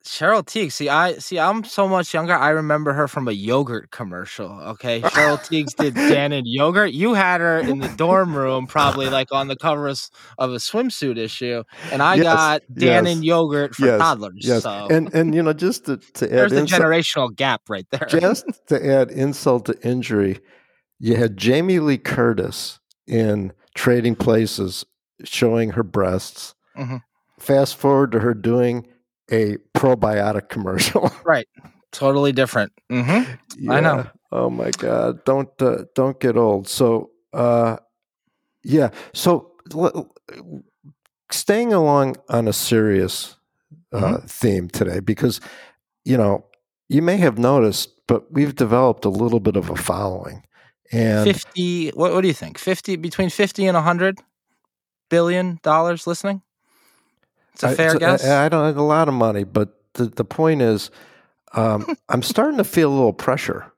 S1: Cheryl Teague. See, I see. I'm so much younger. I remember her from a yogurt commercial. Okay, *laughs* Cheryl Tiegs did Dannon yogurt. You had her in the dorm room, probably like on the cover of of a swimsuit issue, and I
S2: Yes,
S1: got Dan
S2: yes,
S1: and yogurt for
S2: yes,
S1: toddlers.
S2: Yes,
S1: So
S2: and and you know just to, to *laughs* add
S1: there's the
S2: insult,
S1: generational gap right there.
S2: just *laughs* to add insult to injury, you had Jamie Lee Curtis in Trading Places showing her breasts.
S1: Mhm.
S2: Fast forward to her doing a probiotic commercial. *laughs* Right.
S1: Totally different. hmm I know.
S2: Oh my God! Don't uh, don't get old. So uh, yeah. So l- staying along on a serious uh,
S1: Mm-hmm.
S2: theme today, because you know you may have noticed, but we've developed a little bit of a following, and
S1: Fifty. What, what do you think? Fifty between fifty and hundred billion dollars listening. It's a
S2: I-
S1: fair
S2: it's
S1: guess.
S2: I, I don't have a lot of money, but the the point is, um, *laughs* I'm starting to feel a little pressure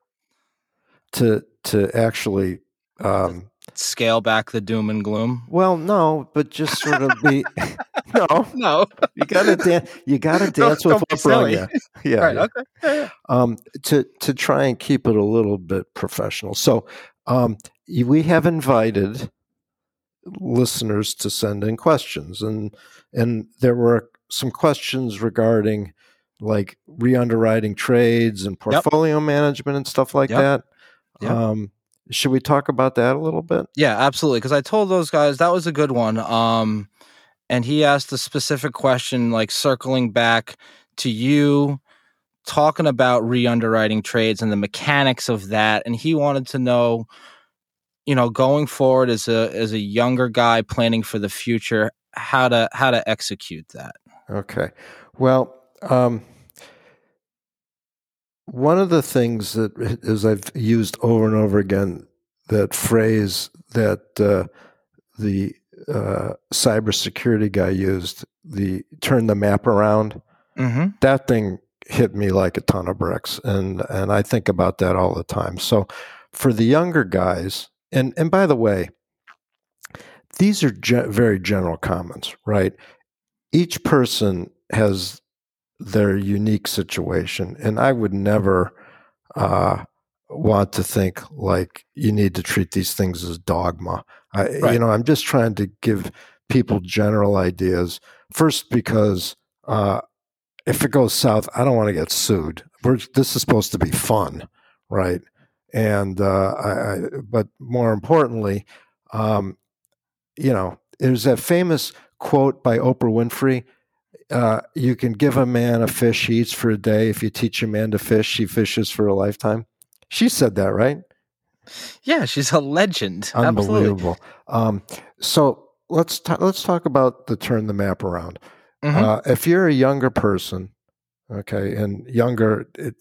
S2: to to actually. Um,
S1: Scale back the doom and gloom.
S2: Well, no, but just sort of be *laughs* *laughs* no.
S1: No.
S2: You gotta dance. You gotta
S1: Don't-
S2: dance with
S1: don't be
S2: what brought
S1: silly.
S2: you. Yeah.
S1: right.
S2: yeah.
S1: Okay. Yeah, yeah.
S2: Um, to to try and keep it a little bit professional. So, um, we have invited listeners to send in questions, and and there were some questions regarding like re-underwriting trades and portfolio management and stuff like
S1: Yep.
S2: that.
S1: Yep.
S2: Um, should we talk about that a little bit?
S1: Yeah, absolutely. Because I told those guys that was a good one. Um, and he asked a specific question, like circling back to you talking about re-underwriting trades and the mechanics of that. And he wanted to know, you know, going forward as a as a younger guy planning for the future, how to how to execute that.
S2: Okay. Well, um, one of the things that is I've used over and over again that phrase that uh, the uh, cybersecurity guy used the turn the map around.
S1: Mm-hmm.
S2: That thing hit me like a ton of bricks, and and I think about that all the time. So for the younger guys, and and by the way, these are ge- very general comments, right? Each person has their unique situation, and I would never uh, want to think like you need to treat these things as dogma. I, You know, I'm just trying to give people general ideas. First, because uh, if it goes south, I don't want to get sued. We're, this is supposed to be fun, right? And uh, I, I, but more importantly, um, you know, there's that famous quote by Oprah Winfrey. Uh, you can give a man a fish he eats for a day. If you teach a man to fish, he fishes for a lifetime. She said that, right?
S1: Yeah, she's a legend.
S2: Unbelievable. Um, so let's ta- let's talk about the turn the map around.
S1: Mhm.
S2: Uh, if you're a younger person, okay, and younger, it,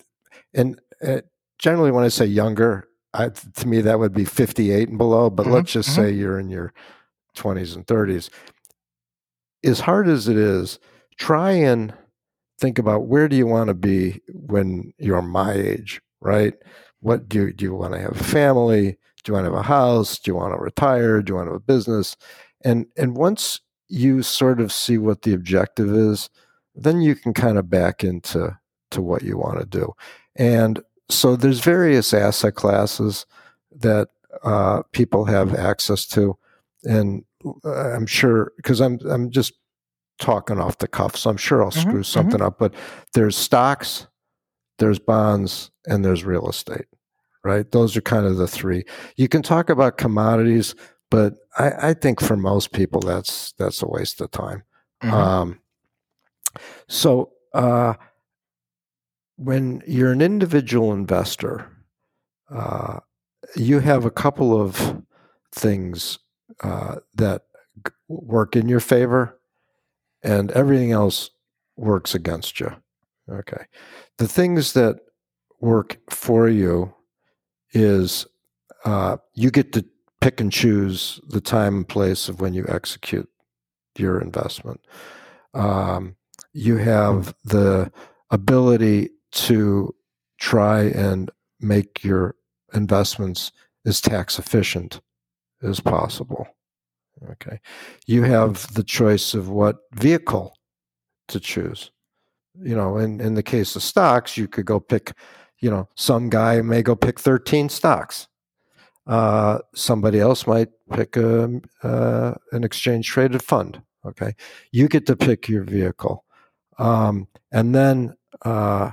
S2: and uh, generally when I say younger, I, to me that would be 58 and below. But
S1: Mhm,
S2: let's just
S1: mhm.
S2: say you're in your 20s and 30s. As hard as it is, try and think about where do you want to be when you're my age, right? What do you, do you want to have a family? Do you want to have a house? Do you want to retire? Do you want to have a business? And and once you sort of see what the objective is, then you can kind of back into to what you want to do. And so there's various asset classes that uh, people have access to, and uh, I'm sure because I'm I'm just talking off the cuff, so I'm sure I'll
S1: Mhm,
S2: screw something up. But there's stocks, there's bonds, and there's real estate. Right? Those are kind of the three. You can talk about commodities, but I, I think for most people that's that's a waste of time.
S1: Mhm.
S2: Um, so uh, when you're an individual investor, uh, you have a couple of things uh, that g- work in your favor, and everything else works against you. Okay, the things that work for you is uh, you get to pick and choose the time and place of when you execute your investment. Um, you have the ability to try and make your investments as tax efficient as possible. Okay. You have the choice of what vehicle to choose. You know, in, in the case of stocks, you could go pick, you know, some guy may go pick 13 stocks. Uh, somebody else might pick a, uh, an exchange traded fund. Okay. You get to pick your vehicle. Um, and then uh,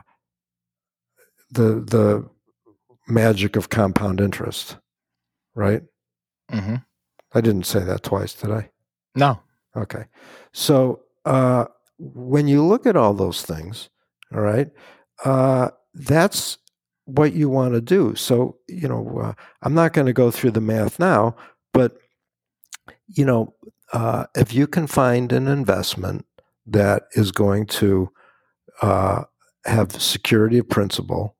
S2: the, the magic of compound interest, right?
S1: Mm-hmm.
S2: I didn't say that twice, did I?
S1: No.
S2: Okay. So uh, when you look at all those things, all right, uh, that's what you want to do. So, you know, uh, I'm not going to go through the math now, but, you know, uh, if you can find an investment that is going to uh, have security of principal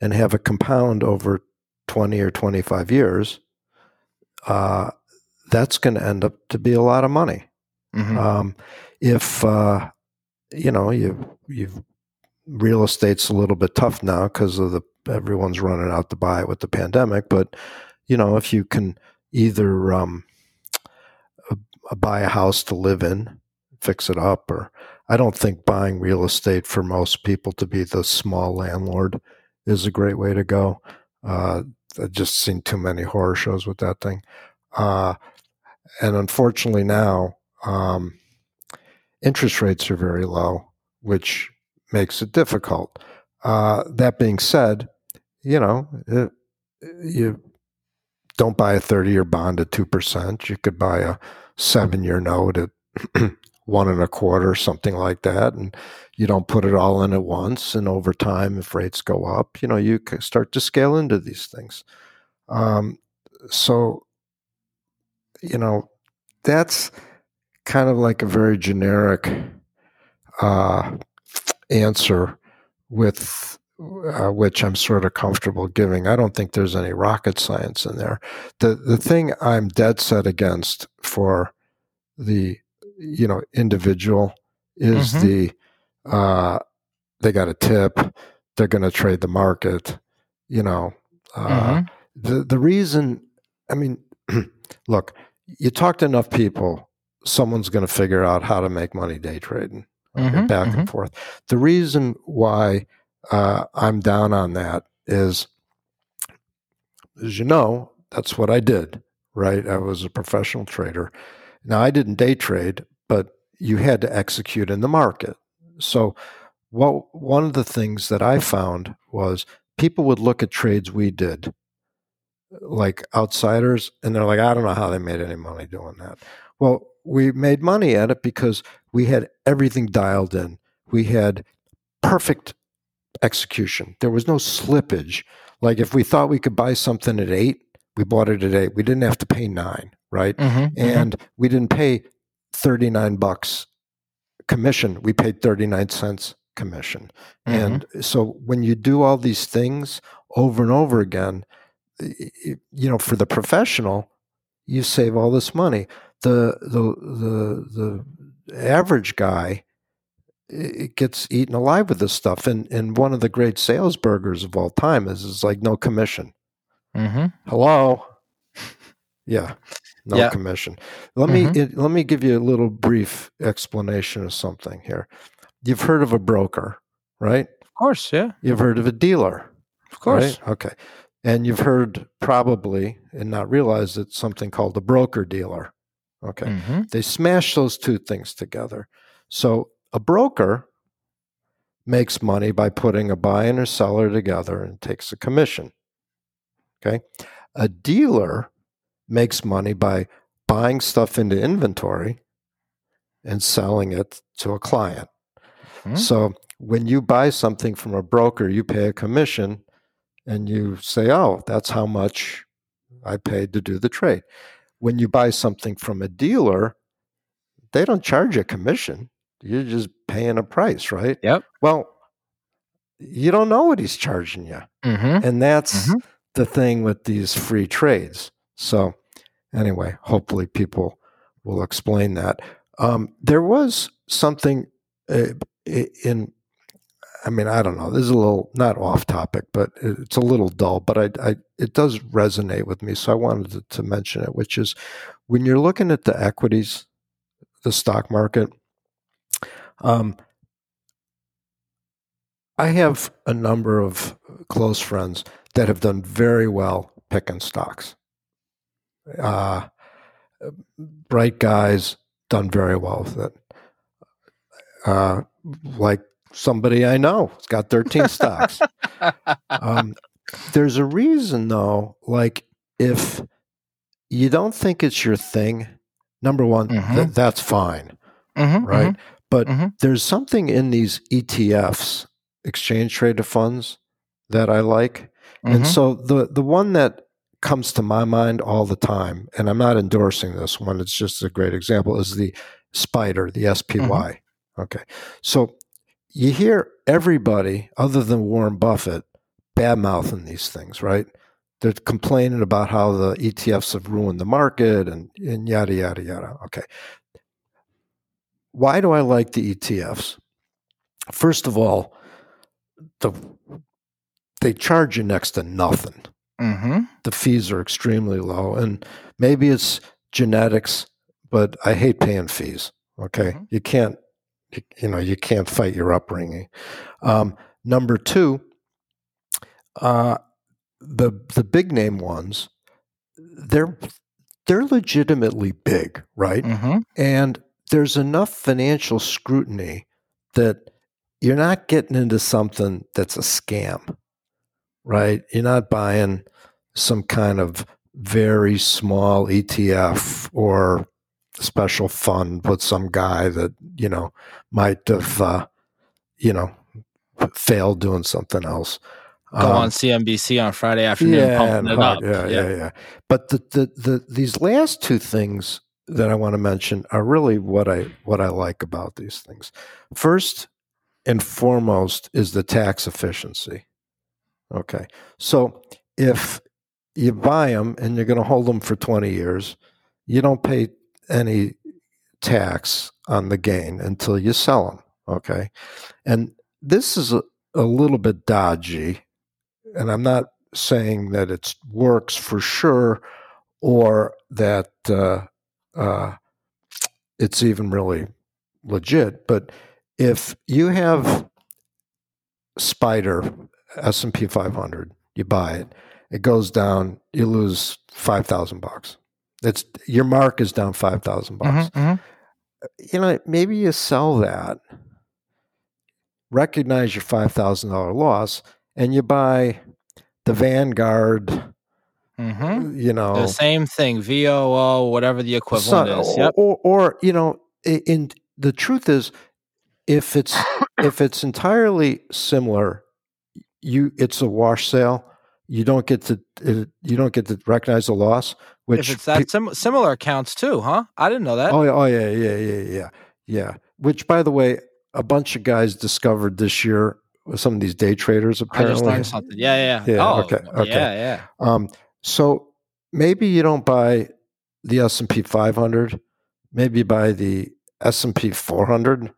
S2: and have a compound over 20 or 25 years, uh, that's going to end up to be a lot of money.
S1: Mm-hmm.
S2: Um, if uh, you know you you real estate's a little bit tough now because of the everyone's running out to buy it with the pandemic, but you know if you can either um, uh, buy a house to live in, fix it up, or I don't think buying real estate for most people to be the small landlord is a great way to go. Uh, I've just seen too many horror shows with that thing. Uh, and unfortunately now, um, interest rates are very low, which makes it difficult. Uh, that being said, you know, it, you don't buy a 30 year bond at 2%. You could buy a seven year note at *clears throat* one and a quarter, something like that. And you don't put it all in at once. And over time, if rates go up, you know, you start to scale into these things. Um, so, you know, that's kind of like a very generic uh, answer with uh, which I'm sort of comfortable giving. I don't think there's any rocket science in there. The the thing I'm dead set against for the you know individual is
S1: Mhm.
S2: the uh, they got a tip, they're going to trade the market, you know. Uh,
S1: Mhm.
S2: the the reason i mean *clears throat* look you talk to enough people someone's going to figure out how to make money day trading okay,
S1: Mhm,
S2: back and forth the reason why uh, i'm down on that is as you know that's what i did right i was a professional trader now i didn't day trade but you had to execute in the market. So what one of the things that i found was people would look at trades we did like outsiders and they're like i don't know how they made any money doing that. Well we made money at it because we had everything dialed in. We had perfect execution. There was no slippage. Like if we thought we could buy something at eight we bought it at eight. We didn't have to pay nine right?
S1: Mhm, mhm.
S2: and we didn't pay 39 bucks commission. We paid 39 cents commission.
S1: Mhm.
S2: and so when you do all these things over and over again you know for the professional you save all this money. The the the the average guy it gets eaten alive with this stuff. And and one of the great sales burgers of all time is is like no commission.
S1: Mhm.
S2: hello? Yeah no
S1: Yeah.
S2: commission let me it, let me give you a little brief explanation of something here you've heard of a broker right
S1: Of course, yeah.
S2: you've heard of a dealer
S1: Of course.
S2: right? okay and you've heard probably and not realized it's something called a broker dealer okay
S1: Mhm.
S2: they smash those two things together so a broker makes money by putting a buyer and a seller together and takes a commission okay a dealer makes money by buying stuff into inventory and selling it to a client
S1: Mhm.
S2: so when you buy something from a broker you pay a commission and you say oh that's how much i paid to do the trade when you buy something from a dealer they don't charge a commission you're just paying a price right
S1: Yep.
S2: well you don't know what he's charging you
S1: Mhm.
S2: and that's
S1: Mhm.
S2: the thing with these free trades. So anyway, hopefully people will explain that. Um, there was something uh, in I mean, I don't know. This is a little not off topic, but it's a little dull. But I, I it does resonate with me, so I wanted to, to, mention it. Which is when you're looking at the equities, the stock market. Um, I have a number of close friends that have done very well picking stocks. Uh, bright guys done very well with it. Uh, like somebody I know. It's got 13 stocks. *laughs* Um, there's a reason, though, like if you don't think it's your thing, number one, mm-hmm. th- that's fine. Mm-hmm, right. Mm-hmm, but mm-hmm. there's something in these ETFs, exchange traded funds, that I like. And mm-hmm. so the, the one that comes to my mind all the time, and I'm not endorsing this one, it's just a great example, is the spider, the SPY. Mm-hmm. Okay. So you hear everybody other than Warren Buffett bad mouthing these things, right? They're complaining about how the ETFs have ruined the market and, and yada, yada, yada. Okay. Why do I like the ETFs? First of all, the they charge you next to nothing. Mm-hmm. The fees are extremely low, and maybe it's genetics, but I hate paying fees. Okay, mm-hmm. you can't you, know, you can't fight your upbringing. Um, number two, uh, the the big name ones, they're they're legitimately big, right? Mm-hmm. And there's enough financial scrutiny that you're not getting into something that's a scam, right? You're not buying some kind of very small ETF or special fund with some guy that you know might have uh, you know failed doing something else.
S1: Go um, on CNBC on Friday afternoon, yeah,
S2: yeah, yeah, yeah, yeah. But the, the the these last two things that I want to mention are really what I what I like about these things. First and foremost is the tax efficiency. Okay, so if you buy them and you're going to hold them for 20 years, you don't pay any tax on the gain until you sell them. Okay. And this is a, a little bit dodgy. And I'm not saying that it works for sure or that uh, uh, it's even really legit. But if you have SPDR S&P 500, you buy it, it goes down, you lose 5,000 bucks. It's your mark is down five thousand bucks. Mm-hmm, mm-hmm. You know, maybe you sell that, recognize your five thousand dollar loss, and you buy the Vanguard. Mm-hmm. You know,
S1: the same thing, VOO, whatever the equivalent is.
S2: Yep. Or, or, you know, in the truth is, if it's *coughs* if it's entirely similar, you it's a wash sale you don't get to you don't get to recognize the loss. Which
S1: if it's that sim- similar accounts too, huh? I didn't know that.
S2: Oh, oh yeah, yeah, yeah, yeah, yeah. Which, by the way, a bunch of guys discovered this year. Some of these day traders apparently. I just
S1: learned something. Yeah, yeah. Yeah. Oh, okay. Okay. Yeah, yeah.
S2: Um, so maybe you don't buy the S and P 500. Maybe buy the S and P 400.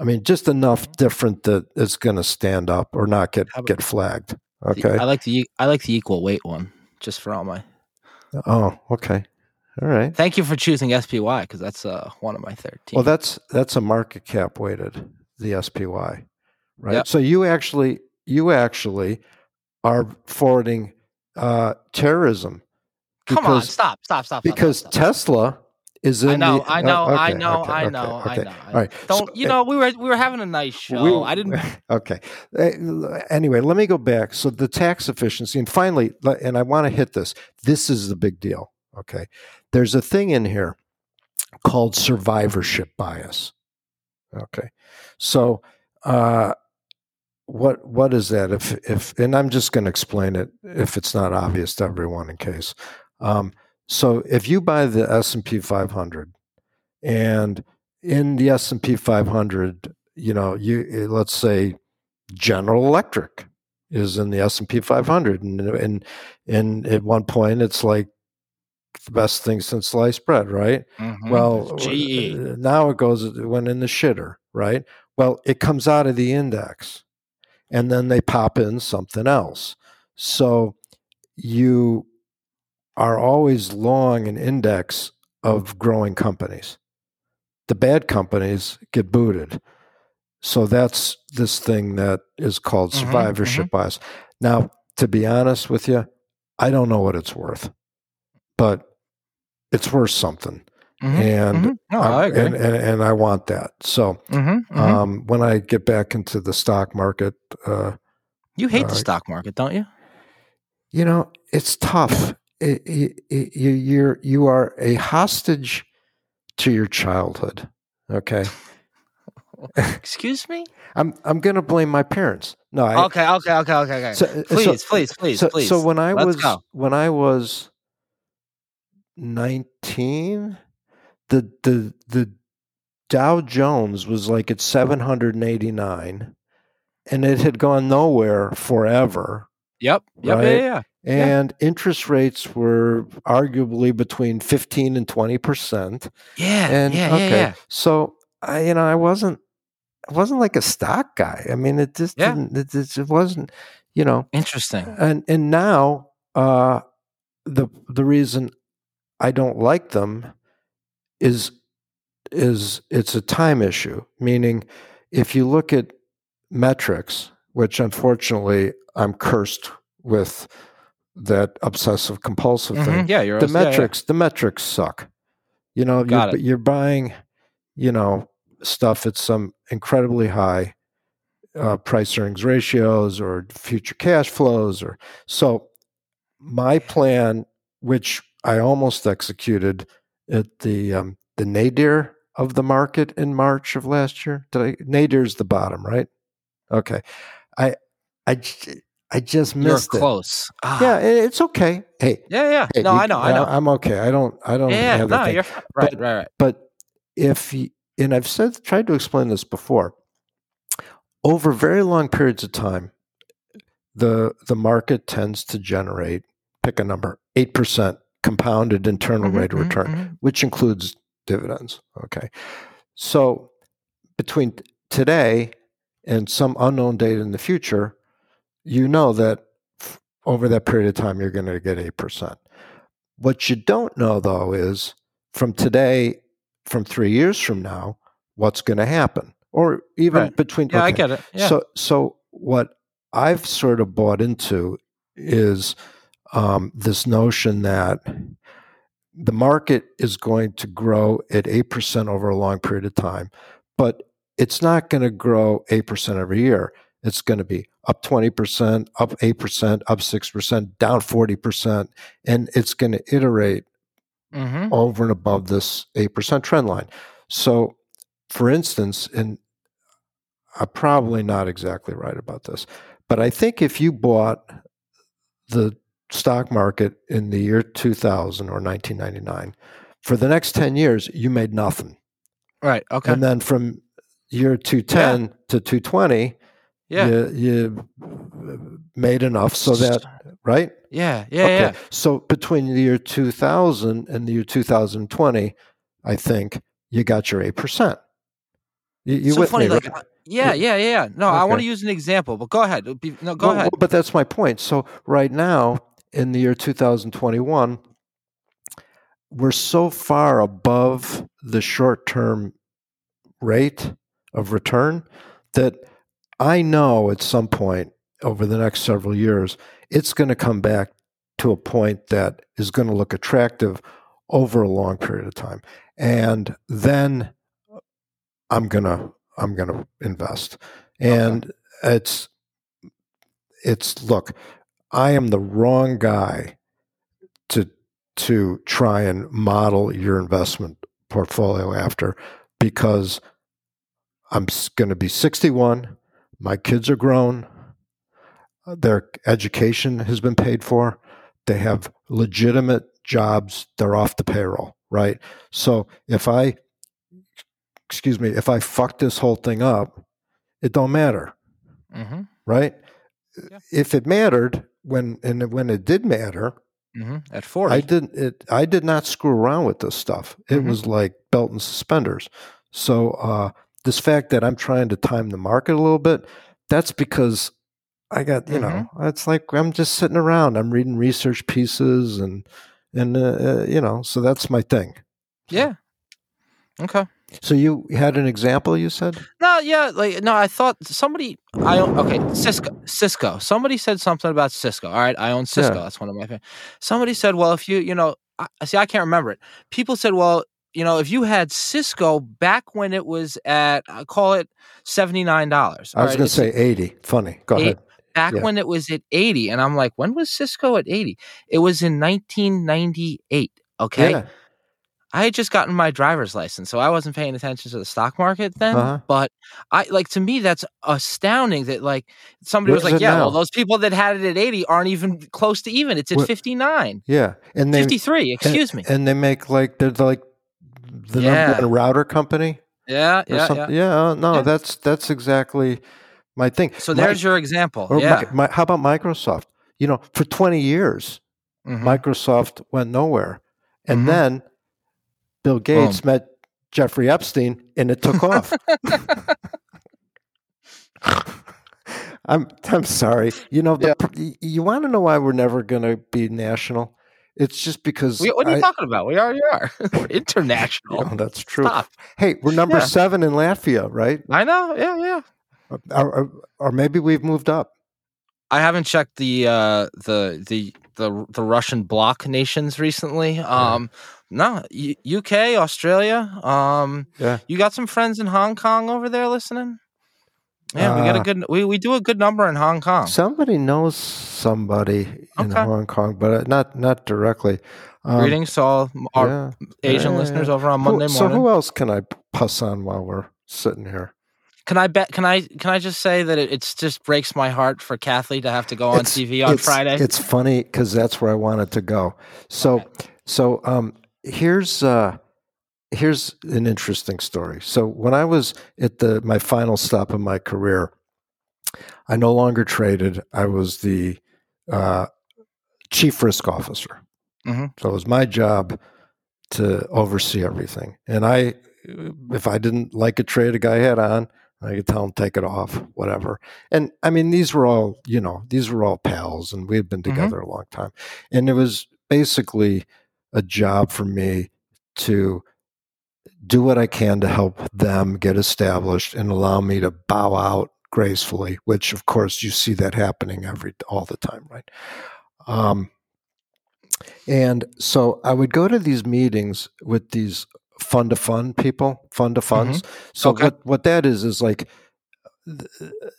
S2: I mean, just enough different that it's going to stand up or not get get flagged. Okay.
S1: I like the I like the equal weight one just for all my.
S2: Oh, okay. All right.
S1: Thank you for choosing SPY because that's uh, one of my thirteen.
S2: Well, that's that's a market cap weighted the SPY, right? Yep. So you actually you actually are forwarding uh, terrorism.
S1: Because, Come on, stop, stop, stop.
S2: Because
S1: stop,
S2: stop, Tesla is in
S1: I know,
S2: the,
S1: I know, oh, okay, I know, okay, I know, okay, I know. All right. Don't so, you know we were we were having a nice *laughs* show. We, I didn't *laughs*
S2: Okay. Anyway, let me go back. So the tax efficiency and finally and I want to hit this. This is the big deal, okay? There's a thing in here called survivorship bias. Okay. So uh what what is that if if and I'm just going to explain it if it's not obvious to everyone in case um, so if you buy the S&P 500 and in the S&P 500, you know, you let's say General Electric is in the S&P 500 and and and at one point it's like the best thing since sliced bread, right?
S1: Mhm.
S2: Well,
S1: GE.
S2: uh, now it goes it went in the shitter, right? Well, it comes out of the index, and then they pop in something else. So you are always long an index of growing companies. The bad companies get booted. So that's this thing that is called
S1: Mhm,
S2: survivorship bias. Now, to be honest with you, I don't know what it's worth, but it's worth something.
S1: Mhm,
S2: And
S1: mhm. No, I agree.
S2: And, and, and I want that. So
S1: Mhm, mhm.
S2: um, when I get back into the stock market, uh,
S1: you hate the
S2: uh,
S1: stock market, don't you?
S2: you know, it's tough. You, you're you are a hostage to your childhood. Okay, *laughs*
S1: Excuse me.
S2: I'm I'm going to blame my parents. No, I,
S1: Okay, okay, okay, okay, okay.
S2: So- uh,
S1: please,
S2: so-
S1: please, please,
S2: so,
S1: please.
S2: so when I
S1: Let's
S2: was
S1: go.
S2: when I was nineteen, the the the Dow Jones was like at seven hundred and eighty nine, and it had gone nowhere forever.
S1: Yep. Yep.
S2: Right?
S1: Yeah, yeah, yeah. Yeah.
S2: And interest rates were arguably between fifteen and twenty percent.
S1: Yeah.
S2: And
S1: yeah,
S2: okay,
S1: yeah, yeah.
S2: so I, you know, I wasn't, I wasn't like a stock guy. I mean, it just
S1: Yeah.
S2: didn't, it, just- it wasn't, you know,
S1: Interesting.
S2: and and now uh the the reason i don't like them is is it's a time issue meaning if you look at metrics which unfortunately i'm cursed with that obsessive compulsive
S1: Mhm,
S2: thing.
S1: Yeah, you're
S2: the
S1: yeah, yeah.
S2: metrics the metrics suck. You know you're, you're buying you know stuff at some incredibly high uh, price earnings ratios or future cash flows or so my plan which i almost executed at the um, the nadir of the market in march of last year did i nadir's the bottom right? Okay. I i j- i just
S1: You're
S2: missed it
S1: close. Ah.
S2: yeah it's okay hey
S1: Yeah, yeah.
S2: Hey,
S1: no,
S2: you-
S1: I know, I know.
S2: I'm okay. I don't. I don't
S1: yeah,
S2: have that
S1: no,
S2: thing.
S1: you're right,
S2: But-
S1: right, right.
S2: But if y- and I've said tried to explain this before, over very long periods of time, the the market tends to generate pick a number eight percent compounded internal
S1: Mhm,
S2: rate of
S1: mhm,
S2: return,
S1: mhm.
S2: which includes dividends. Okay, so between t- today and some unknown date in the future, you know that f- over that period of time you're going to get eight percent. What you don't know though is from today, from three years from now, what's going to happen, or even
S1: Right.
S2: between.
S1: Yeah, I get it. Yeah.
S2: So, so what I've sort of bought into is um, this notion that the market is going to grow at eight percent over a long period of time, but it's not going to grow eight percent every year. It's going to be up twenty percent, up eight percent, up six percent, down forty percent, and it's going to iterate
S1: hmm
S2: over and above this 8% trend line. So, for instance, and I'm probably not exactly right about this, but I think if you bought the stock market in the year 2000 or 1999, for the next 10 years, you made nothing.
S1: Right. Okay.
S2: And then from year 210 to 220,
S1: yeah.
S2: you, you made enough so that, right?
S1: Yeah. Yeah. Yeah.
S2: So between the year 2000 and the year 2020, I think you got your 8%. You, you
S1: so
S2: with
S1: funny,
S2: me,
S1: like,
S2: right?
S1: uh, yeah, yeah, yeah. No, I want to use an example, but go ahead. No, go
S2: Well,
S1: ahead.
S2: but that's my point. So right now, in the year 2021, we're so far above the short-term rate of return that I know at some point over the next several years, it's going to come back to a point that is going to look attractive over a long period of time. And then uh, I'm going to I'm going to invest. And it's it's look, I am the wrong guy to to try and model your investment portfolio after because I'm going to be 61. My kids are grown. uh, Their education has been paid for. They have legitimate jobs. They're off the payroll, right? So if I, excuse me, if I fuck this whole thing up, it don't matter
S1: hmm
S2: right?
S1: Yeah.
S2: if it mattered when and when it did matter,
S1: hmm At 40.
S2: I didn't. It, I did not screw around with this stuff. It
S1: Mhm.
S2: was like belt and suspenders. So uh, this fact that I'm trying to time the market a little bit, that's because I got you know. It's like I'm just sitting around. I'm reading research pieces and and uh, uh, you know. So that's my thing.
S1: yeah. Okay.
S2: So you had an example. You said
S1: No, yeah, like no, I thought somebody I own okay, Cisco. Cisco. Somebody said something about Cisco. All right, I own Cisco.
S2: Yeah.
S1: That's one of my favorite. Somebody said, well, if you, you know, I, see, I can't remember it. People said, well, you know, if you had Cisco back when it was at, I call it seventy nine dollars.
S2: I was going to say eighty. Funny. Go
S1: Eight-
S2: ahead.
S1: back
S2: yeah.
S1: when it was at eighty, and I'm like, when was Cisco at eighty? It was in nineteen ninety eight. Okay.
S2: Yeah.
S1: I had just gotten my driver's license, so I wasn't paying attention to the stock market then.
S2: Uh-huh.
S1: But I like to me that's astounding that like somebody was like, yeah, well those people that had it at 80 aren't even close to even. It's at
S2: What-
S1: 59,
S2: Yeah. And
S1: 53, excuse me.
S2: and they make like they're like the
S1: Yeah.
S2: number one router company.
S1: Yeah, yeah, yeah.
S2: something. yeah. uh, no,
S1: Yeah.
S2: that's that's exactly my thing.
S1: So there's your example. yeah.
S2: Mi- Mi- how about Microsoft? You know, for 20 years,
S1: Mhm.
S2: Microsoft went nowhere, and
S1: Mhm.
S2: then Bill Gates met Jeffrey Epstein, and it took off. *laughs* *laughs* I'm I'm sorry. You know, the,
S1: Yeah.
S2: you want to know why we're never going to be national? It's just because.
S1: We- what are you
S2: I-
S1: talking about? We already are. *laughs* We're international. *laughs*
S2: Yeah, that's true.
S1: Stop.
S2: Hey, we're number
S1: Yeah.
S2: seven in Latvia, right?
S1: I know. Yeah, yeah.
S2: Or, or, or maybe we've moved up.
S1: I haven't checked the uh, the the the the Russian bloc nations recently. Um, no, U- UK, Australia. Um,
S2: Yeah.
S1: you got some friends in Hong Kong over there listening. Yeah, we got a
S2: Uh,
S1: good. We, we do a good number in Hong Kong.
S2: Somebody knows somebody in Hong Kong, but uh, not not directly. Um,
S1: Greetings to all our
S2: yeah.
S1: Asian
S2: yeah,
S1: listeners
S2: yeah.
S1: over on
S2: Who-
S1: Monday
S2: So who else can I puss on while we're sitting here?
S1: can I bet? Can I can I just say that it it's just breaks my heart for Cathie to have to go on
S2: It's-
S1: TV on
S2: it's,
S1: Friday.
S2: It's funny because that's where I wanted to go. So
S1: Okay.
S2: so um, here's uh, here's an interesting story. So when I was at the my final stop of my career, I no longer traded. I was the uh, chief risk officer.
S1: Mhm.
S2: So it was my job to oversee everything. And I, if I didn't like a trade a guy had on, I could tell him take it off, whatever. And I mean, these were all, you know, these were all pals, and we had been
S1: Mhm.
S2: together a long time. And it was basically a job for me to do what I can to help them get established and allow me to bow out gracefully, which of course you see that happening every all the time, right? Um, and so I would go to these meetings with these fund to fund people, fund to funds. So
S1: Okay.
S2: what what that is is like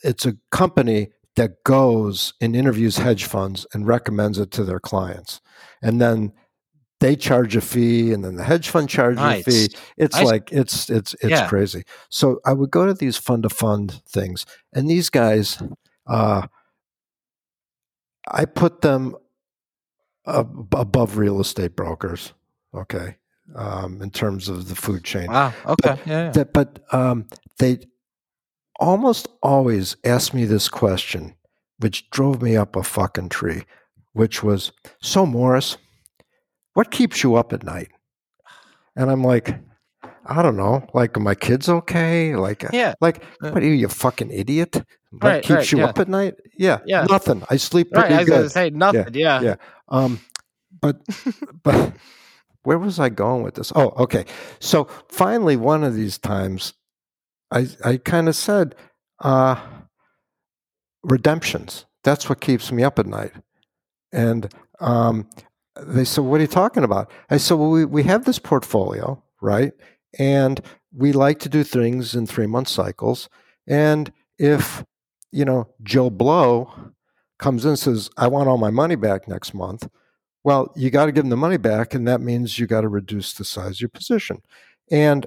S2: it's a company that goes and interviews hedge funds and recommends it to their clients, and then they charge a fee, and then the hedge fund charges
S1: Nice.
S2: a fee. It's
S1: Nice.
S2: like it's it's it's
S1: Yeah.
S2: crazy. So I would go to these fund to fund things, and these guys, uh, I put them ab- above real estate brokers. Okay, um, in terms of the food chain,
S1: wow. Okay. yeah. yeah.
S2: that, but um, they almost always ask me this question, which drove me up a fucking tree, which was, "So Morris, what keeps you up at night?" And I'm like, I don't know. Like, are my kids okay? Like,
S1: Yeah.
S2: like,
S1: Yeah.
S2: what are you, a fucking idiot? What
S1: Right,
S2: keeps
S1: right,
S2: you
S1: yeah.
S2: up at night? Yeah,
S1: Yeah.
S2: nothing. I sleep
S1: Right.
S2: pretty
S1: I was
S2: good.
S1: going to say nothing. Yeah.
S2: yeah. Um, but *laughs* but where was I going with this? Oh, okay. So finally, one of these times, I I kind of said, uh, redemptions. That's what keeps me up at night. And um, they said, "What are you talking about?" I said, "Well, we we have this portfolio, right? And we like to do things in three month cycles. And if you know Joe Blow comes in and says, I want all my money back next month. Well, you got to give him the money back, and that means you got to reduce the size of your position. And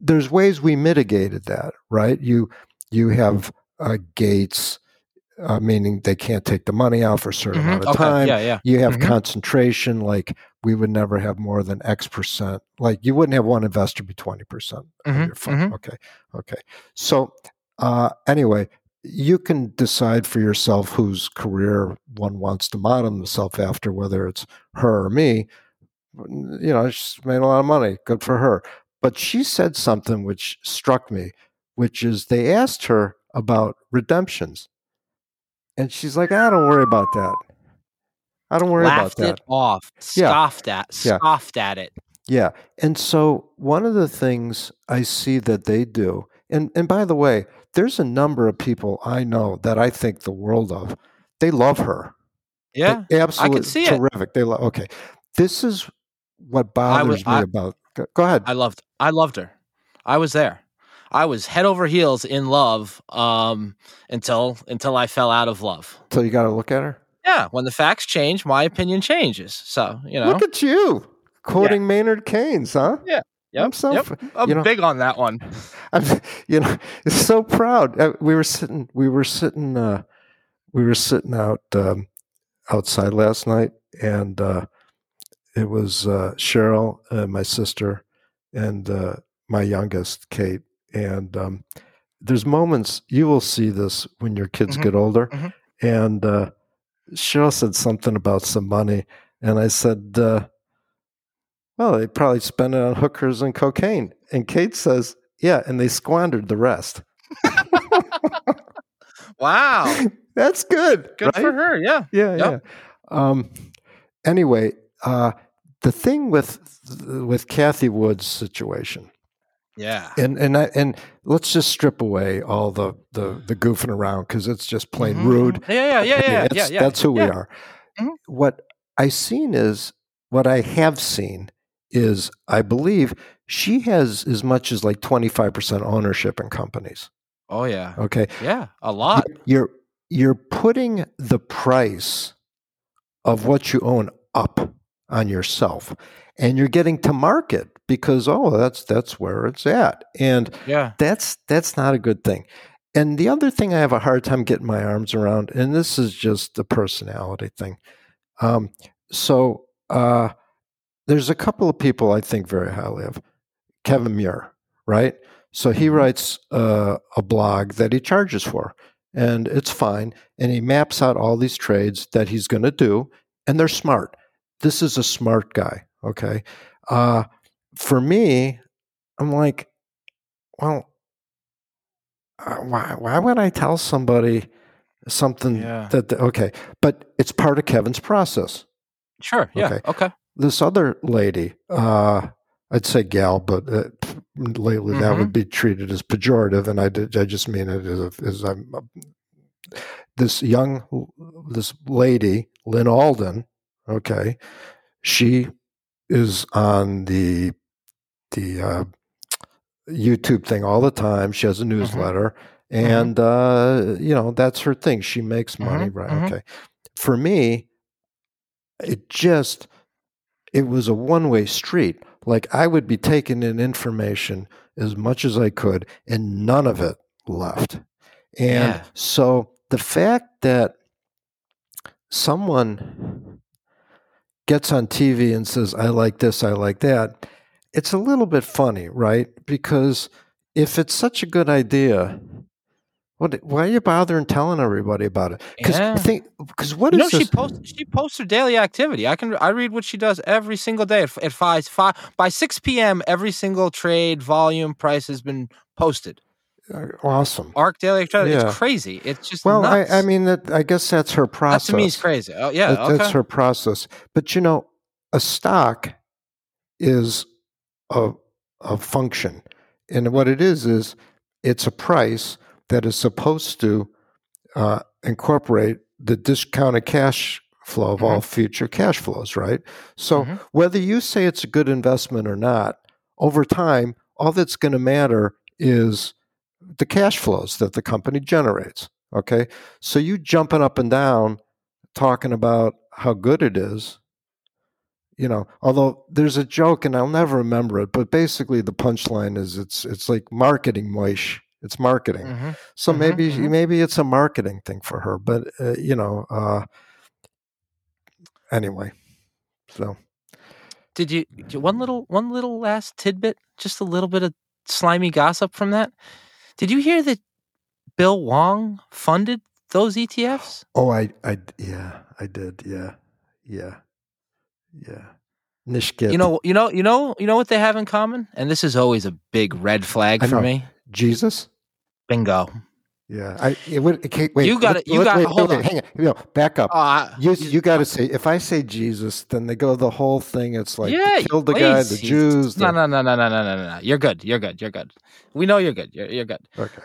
S2: there's ways we mitigated that, right? You you have uh, gates, uh, meaning they can't take the money out for a certain
S1: Mhm.
S2: amount of
S1: Okay.
S2: time.
S1: Yeah. Yeah.
S2: You have
S1: Mhm.
S2: concentration, like we would never have more than X percent. Like you wouldn't have one investor be twenty percent of your fund.
S1: mhm.
S2: Okay, okay. So uh, anyway, you can decide for yourself whose career one wants to model themselves after, whether it's her or me. You know, she's made a lot of money. Good for her. But she said something which struck me, which is they asked her about redemptions. And she's like, I don't worry about that. I don't worry
S1: Laughed
S2: about that.
S1: it off,
S2: Yeah.
S1: scoffed at,
S2: Yeah.
S1: scoffed at it.
S2: Yeah. And so one of the things I see that they do, and, and by the way, there's a number of people I know that I think the world of. They love her.
S1: Yeah,
S2: They- absolutely
S1: see it.
S2: terrific. They love okay. This is what bothers me
S1: I-
S2: about go, go ahead.
S1: I loved, I loved her. I was there. I was head over heels in love um, until until I fell out of love.
S2: So you gotta look at her.
S1: Yeah, when the facts change, my opinion changes. So you know,
S2: Look at you. Quoting Maynard Keynes, huh? Yeah.
S1: Yep,
S2: I'm so
S1: yep. I'm
S2: you know-
S1: big on that one. *laughs*
S2: I'm, you know, it's so proud. Uh, We were sitting, we were sitting, uh, we were sitting out um, outside last night, and uh, it was uh, Cheryl, and my sister, and uh, my youngest, Kate. And um, there's moments you will see this when your kids
S1: Mhm,
S2: get older.
S1: mhm.
S2: And uh, Cheryl said something about some money, and I said, uh, "Well, they probably spent it on hookers and cocaine." And Kate says, "Yeah, and they squandered the rest."
S1: Wow, *laughs*
S2: That's good.
S1: good
S2: right?
S1: for her. Yeah,
S2: Yeah,
S1: Yep.
S2: yeah. Um, anyway, uh, the thing with with Cathie Wood's situation,
S1: yeah.
S2: and and I, and let's just strip away all the the, the goofing around because it's just plain
S1: Mhm,
S2: rude.
S1: Yeah, yeah, yeah, yeah, yeah,
S2: that's,
S1: yeah.
S2: that's who
S1: yeah.
S2: we are.
S1: Mhm.
S2: What I seen is what I have seen is I believe she has as much as like twenty five percent ownership in companies.
S1: Oh yeah,
S2: Okay,
S1: yeah. A lot.
S2: you're you're putting the price of what you own up on yourself and you're getting to market because oh that's that's where it's at. And
S1: Yeah.
S2: that's that's not a good thing. And the other thing i have a hard time getting my arms around and this is just the personality thing um, so uh, there's a couple of people i think very highly of. Kevin muir right? So he
S1: Mhm.
S2: writes uh, a blog that he charges for and it's fine and he maps out all these trades that he's going to do and they're smart. This is a smart guy okay? Uh, for me i'm like well uh, why, why would i tell somebody something
S1: Yeah.
S2: that okay but it's part of kevin's process
S1: Sure. Yeah.
S2: Okay.
S1: Okay.
S2: this other lady uh, i'd say gal but uh, lately that
S1: Mhm.
S2: would be treated as pejorative and i, did, I just mean it as, as i'm this young this lady Lyn Alden okay she is on the the uh, youtube thing all the time. She has a newsletter and uh, you know that's her thing. She makes money
S1: Mhm,
S2: right okay. For me it just it was a one-way street. Like i would be taking in information as much as i could and none of it left. And
S1: Yeah.
S2: so the fact that someone gets on TV and says, I like this, I like that, it's a little bit funny, right? Because if it's such a good idea, what, why are you bothering telling everybody about it? Because
S1: Yeah.
S2: think, because what is
S1: know, she posts. She posts her daily activity. I can. I read what she does every single day at, at five, five by six p.m. Every single trade volume price has been posted.
S2: Uh, awesome.
S1: ARK daily activity.
S2: Yeah.
S1: It's crazy. It's just
S2: Well, I,
S1: nuts.
S2: I mean, that, I guess that's her process.
S1: that to me is crazy. Oh yeah.
S2: That-
S1: okay.
S2: That's her process. But you know, a stock is a, a function. And what it is, is it's a price that is supposed to uh, incorporate the discounted cash flow of all future cash flows, right? So
S1: Mhm.
S2: whether you say it's a good investment or not, over time, all that's going to matter is the cash flows that the company generates. Okay. So you jumping up and down talking about how good it is, you know, although there's a joke and I'll never remember it, but basically the punchline is it's it's like marketing moish. It's marketing.
S1: Mhm.
S2: So
S1: Mhm,
S2: maybe
S1: mhm.
S2: maybe it's a marketing thing for her, but uh, you know, uh, anyway. So
S1: Did you one little one little last tidbit? Just a little bit of slimy gossip from that. Did you hear that Bill Hwang funded those ETFs?
S2: Oh, I, I, yeah, I did. Yeah, yeah, yeah. Nishkit.
S1: You know, you know, you know, you know what they have in common, and this is always a big red flag
S2: I
S1: for
S2: know.
S1: me.
S2: Jesus.
S1: Bingo.
S2: Yeah, I. It would, okay, wait.
S1: You got
S2: it.
S1: you
S2: wait,
S1: gotta-
S2: wait,
S1: hold
S2: wait,
S1: on.
S2: Hang on. You know, back up.
S1: Uh,
S2: You you got to say if I say Jesus, then they go the whole thing. It's like
S1: yeah,
S2: they killed the guy,
S1: please.
S2: the Jews.
S1: No, no, no, no, no, no, no, no, no. You're good. You're good. You're good. We know you're good. You're, you're good.
S2: Okay.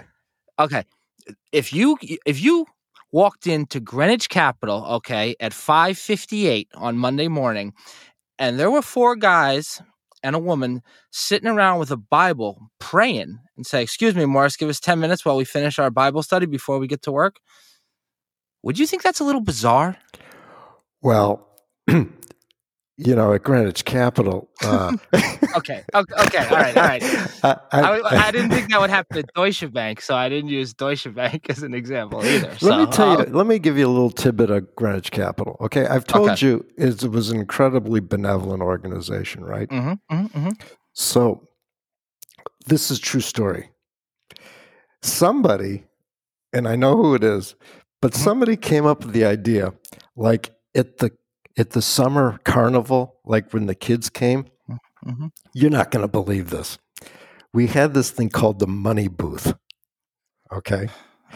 S1: Okay. If you if you walked into Greenwich Capital, okay, at 5:58 on Monday morning, and there were four guys and a woman sitting around with a Bible praying and say, "Excuse me, Morris, give us 10 minutes while we finish our Bible study before we get to work." Would you think that's a little bizarre?
S2: Well, *clears throat* you know, at Greenwich Capital. Uh, *laughs*
S1: Okay. Okay. All right. All right. *laughs*
S2: I,
S1: I,
S2: I-
S1: I didn't think that would happen at Deutsche Bank, so I didn't use Deutsche Bank as an example either.
S2: Let
S1: so,
S2: me tell you.
S1: uh,
S2: Let me give you a little tidbit of Greenwich Capital. Okay, I've told
S1: Okay.
S2: you it was an incredibly benevolent organization, right?
S1: mhm, mhm, mhm.
S2: So, this is true story. Somebody, and I know who it is, but
S1: Mhm.
S2: somebody came up with the idea, like at the at the summer carnival, like when the kids came.
S1: Mhm.
S2: You're not going to believe this. We had this thing called the money booth. Okay,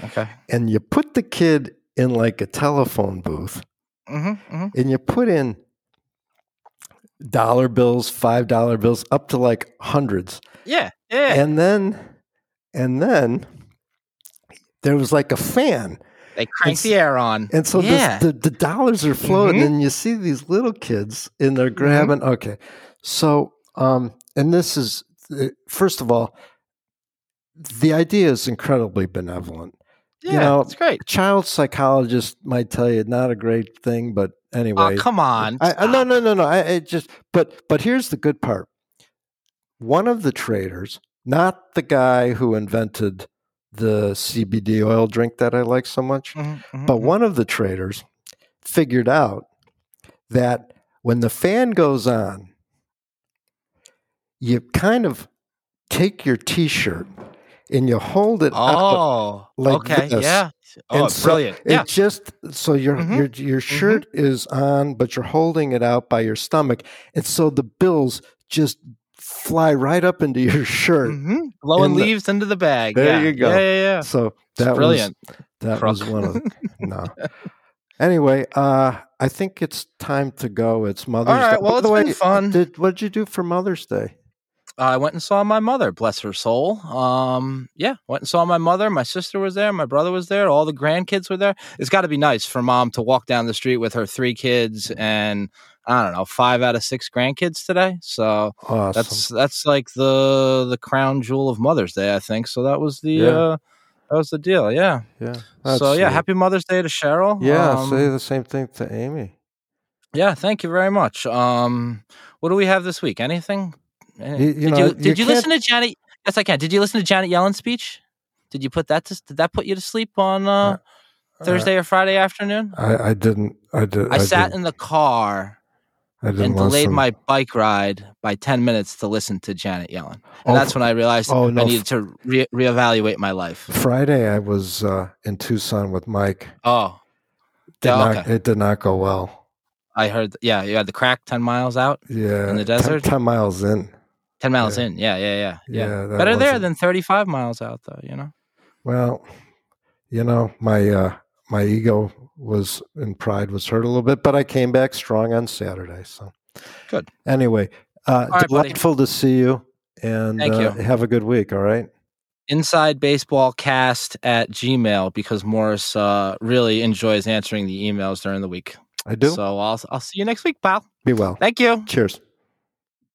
S1: Okay.
S2: and you put the kid in like a telephone booth,
S1: hmm hmm
S2: and you put in dollar bills, five dollar bills, up to like hundreds.
S1: Yeah. Yeah.
S2: and then and then there was like a fan
S1: they crank the air on.
S2: and so
S1: yeah.
S2: this, the, the dollars are floating
S1: Mhm.
S2: and you see these little kids and
S1: Mm-hmm.
S2: they're grabbing okay so um and this is uh, first of all the idea is incredibly benevolent
S1: yeah.
S2: know,
S1: it's great.
S2: a child psychologist might tell you not a great thing but anyway
S1: Oh, come on.
S2: I, I, no, no, no, no. I, I just, but, but here's the good part. One of the traders, not the guy who invented the CBD oil drink that I like so much,
S1: Mhm, mhm,
S2: but
S1: mhm.
S2: one of the traders figured out that when the fan goes on, you kind of take your T-shirt and you hold it.
S1: Oh,
S2: like
S1: okay.
S2: this.
S1: Yeah. Oh,
S2: And so
S1: brilliant.
S2: It just so your
S1: Mhm.
S2: your your shirt is on, but you're holding it out by your stomach, and so the bills just fly right up into your *laughs* shirt.
S1: hmm Blowing
S2: in the-
S1: leaves into the bag.
S2: There
S1: yeah.
S2: you go.
S1: Yeah, yeah, yeah.
S2: So
S1: It's
S2: that
S1: brilliant.
S2: was that
S1: Crook.
S2: was one of *laughs* no. *laughs* Anyway, uh, I think it's time to go. It's Mother's
S1: right,
S2: Day.
S1: well,
S2: By
S1: it's
S2: the
S1: been fun.
S2: Did, what did you do for Mother's Day?
S1: I went and saw my mother, bless her soul. Um, yeah, went and saw my mother. My sister was there. My brother was there. All the grandkids were there. It's got to be nice for mom to walk down the street with her three kids and I don't know five out of six grandkids today. So
S2: Awesome.
S1: that's that's like the the crown jewel of Mother's Day, I think. So that was the
S2: Yeah.
S1: uh, that was the deal. Yeah.
S2: yeah.
S1: So yeah,
S2: sweet.
S1: happy Mother's Day to Cheryl.
S2: Yeah.
S1: Um,
S2: say the same thing to Amy.
S1: yeah, thank you very much. Um, what do we have this week? Anything? Any-
S2: You- you
S1: did
S2: know,
S1: you did you listen to Janet? Yes, I can. Did you listen to Janet Yellen's speech? Did you put that to did that put you to sleep on uh, Thursday or Friday afternoon?
S2: I, I didn't. I did.
S1: I, sat
S2: didn't,
S1: in the car
S2: I
S1: and delayed
S2: listen.
S1: my bike ride by ten minutes to listen to Janet Yellen, and
S2: Oh,
S1: that's when I realized
S2: oh, no,
S1: I needed to re- reevaluate my life.
S2: Friday, I was uh, in Tucson with Mike.
S1: Oh,
S2: Did not,
S1: okay.
S2: It did not go well.
S1: I heard. Yeah, you had the crack ten miles out,
S2: Yeah,
S1: In the
S2: 10
S1: desert?
S2: 10, miles in.
S1: Ten miles
S2: Yeah.
S1: in. Yeah, yeah, yeah, yeah.
S2: Yeah,
S1: Better there than thirty-five miles out, though. You know.
S2: Well, you know, my uh, my ego was and pride was hurt a little bit, but I came back strong on Saturday. So
S1: Good.
S2: Anyway, uh, delightful to see you, and
S1: Thank
S2: uh,
S1: you.
S2: have a good week. All right.
S1: inside baseball cast at gmail because morris uh, really enjoys answering the emails during the week
S2: I do.
S1: so I'll, I'll see you next week pal
S2: Be well.
S1: thank you
S2: Cheers.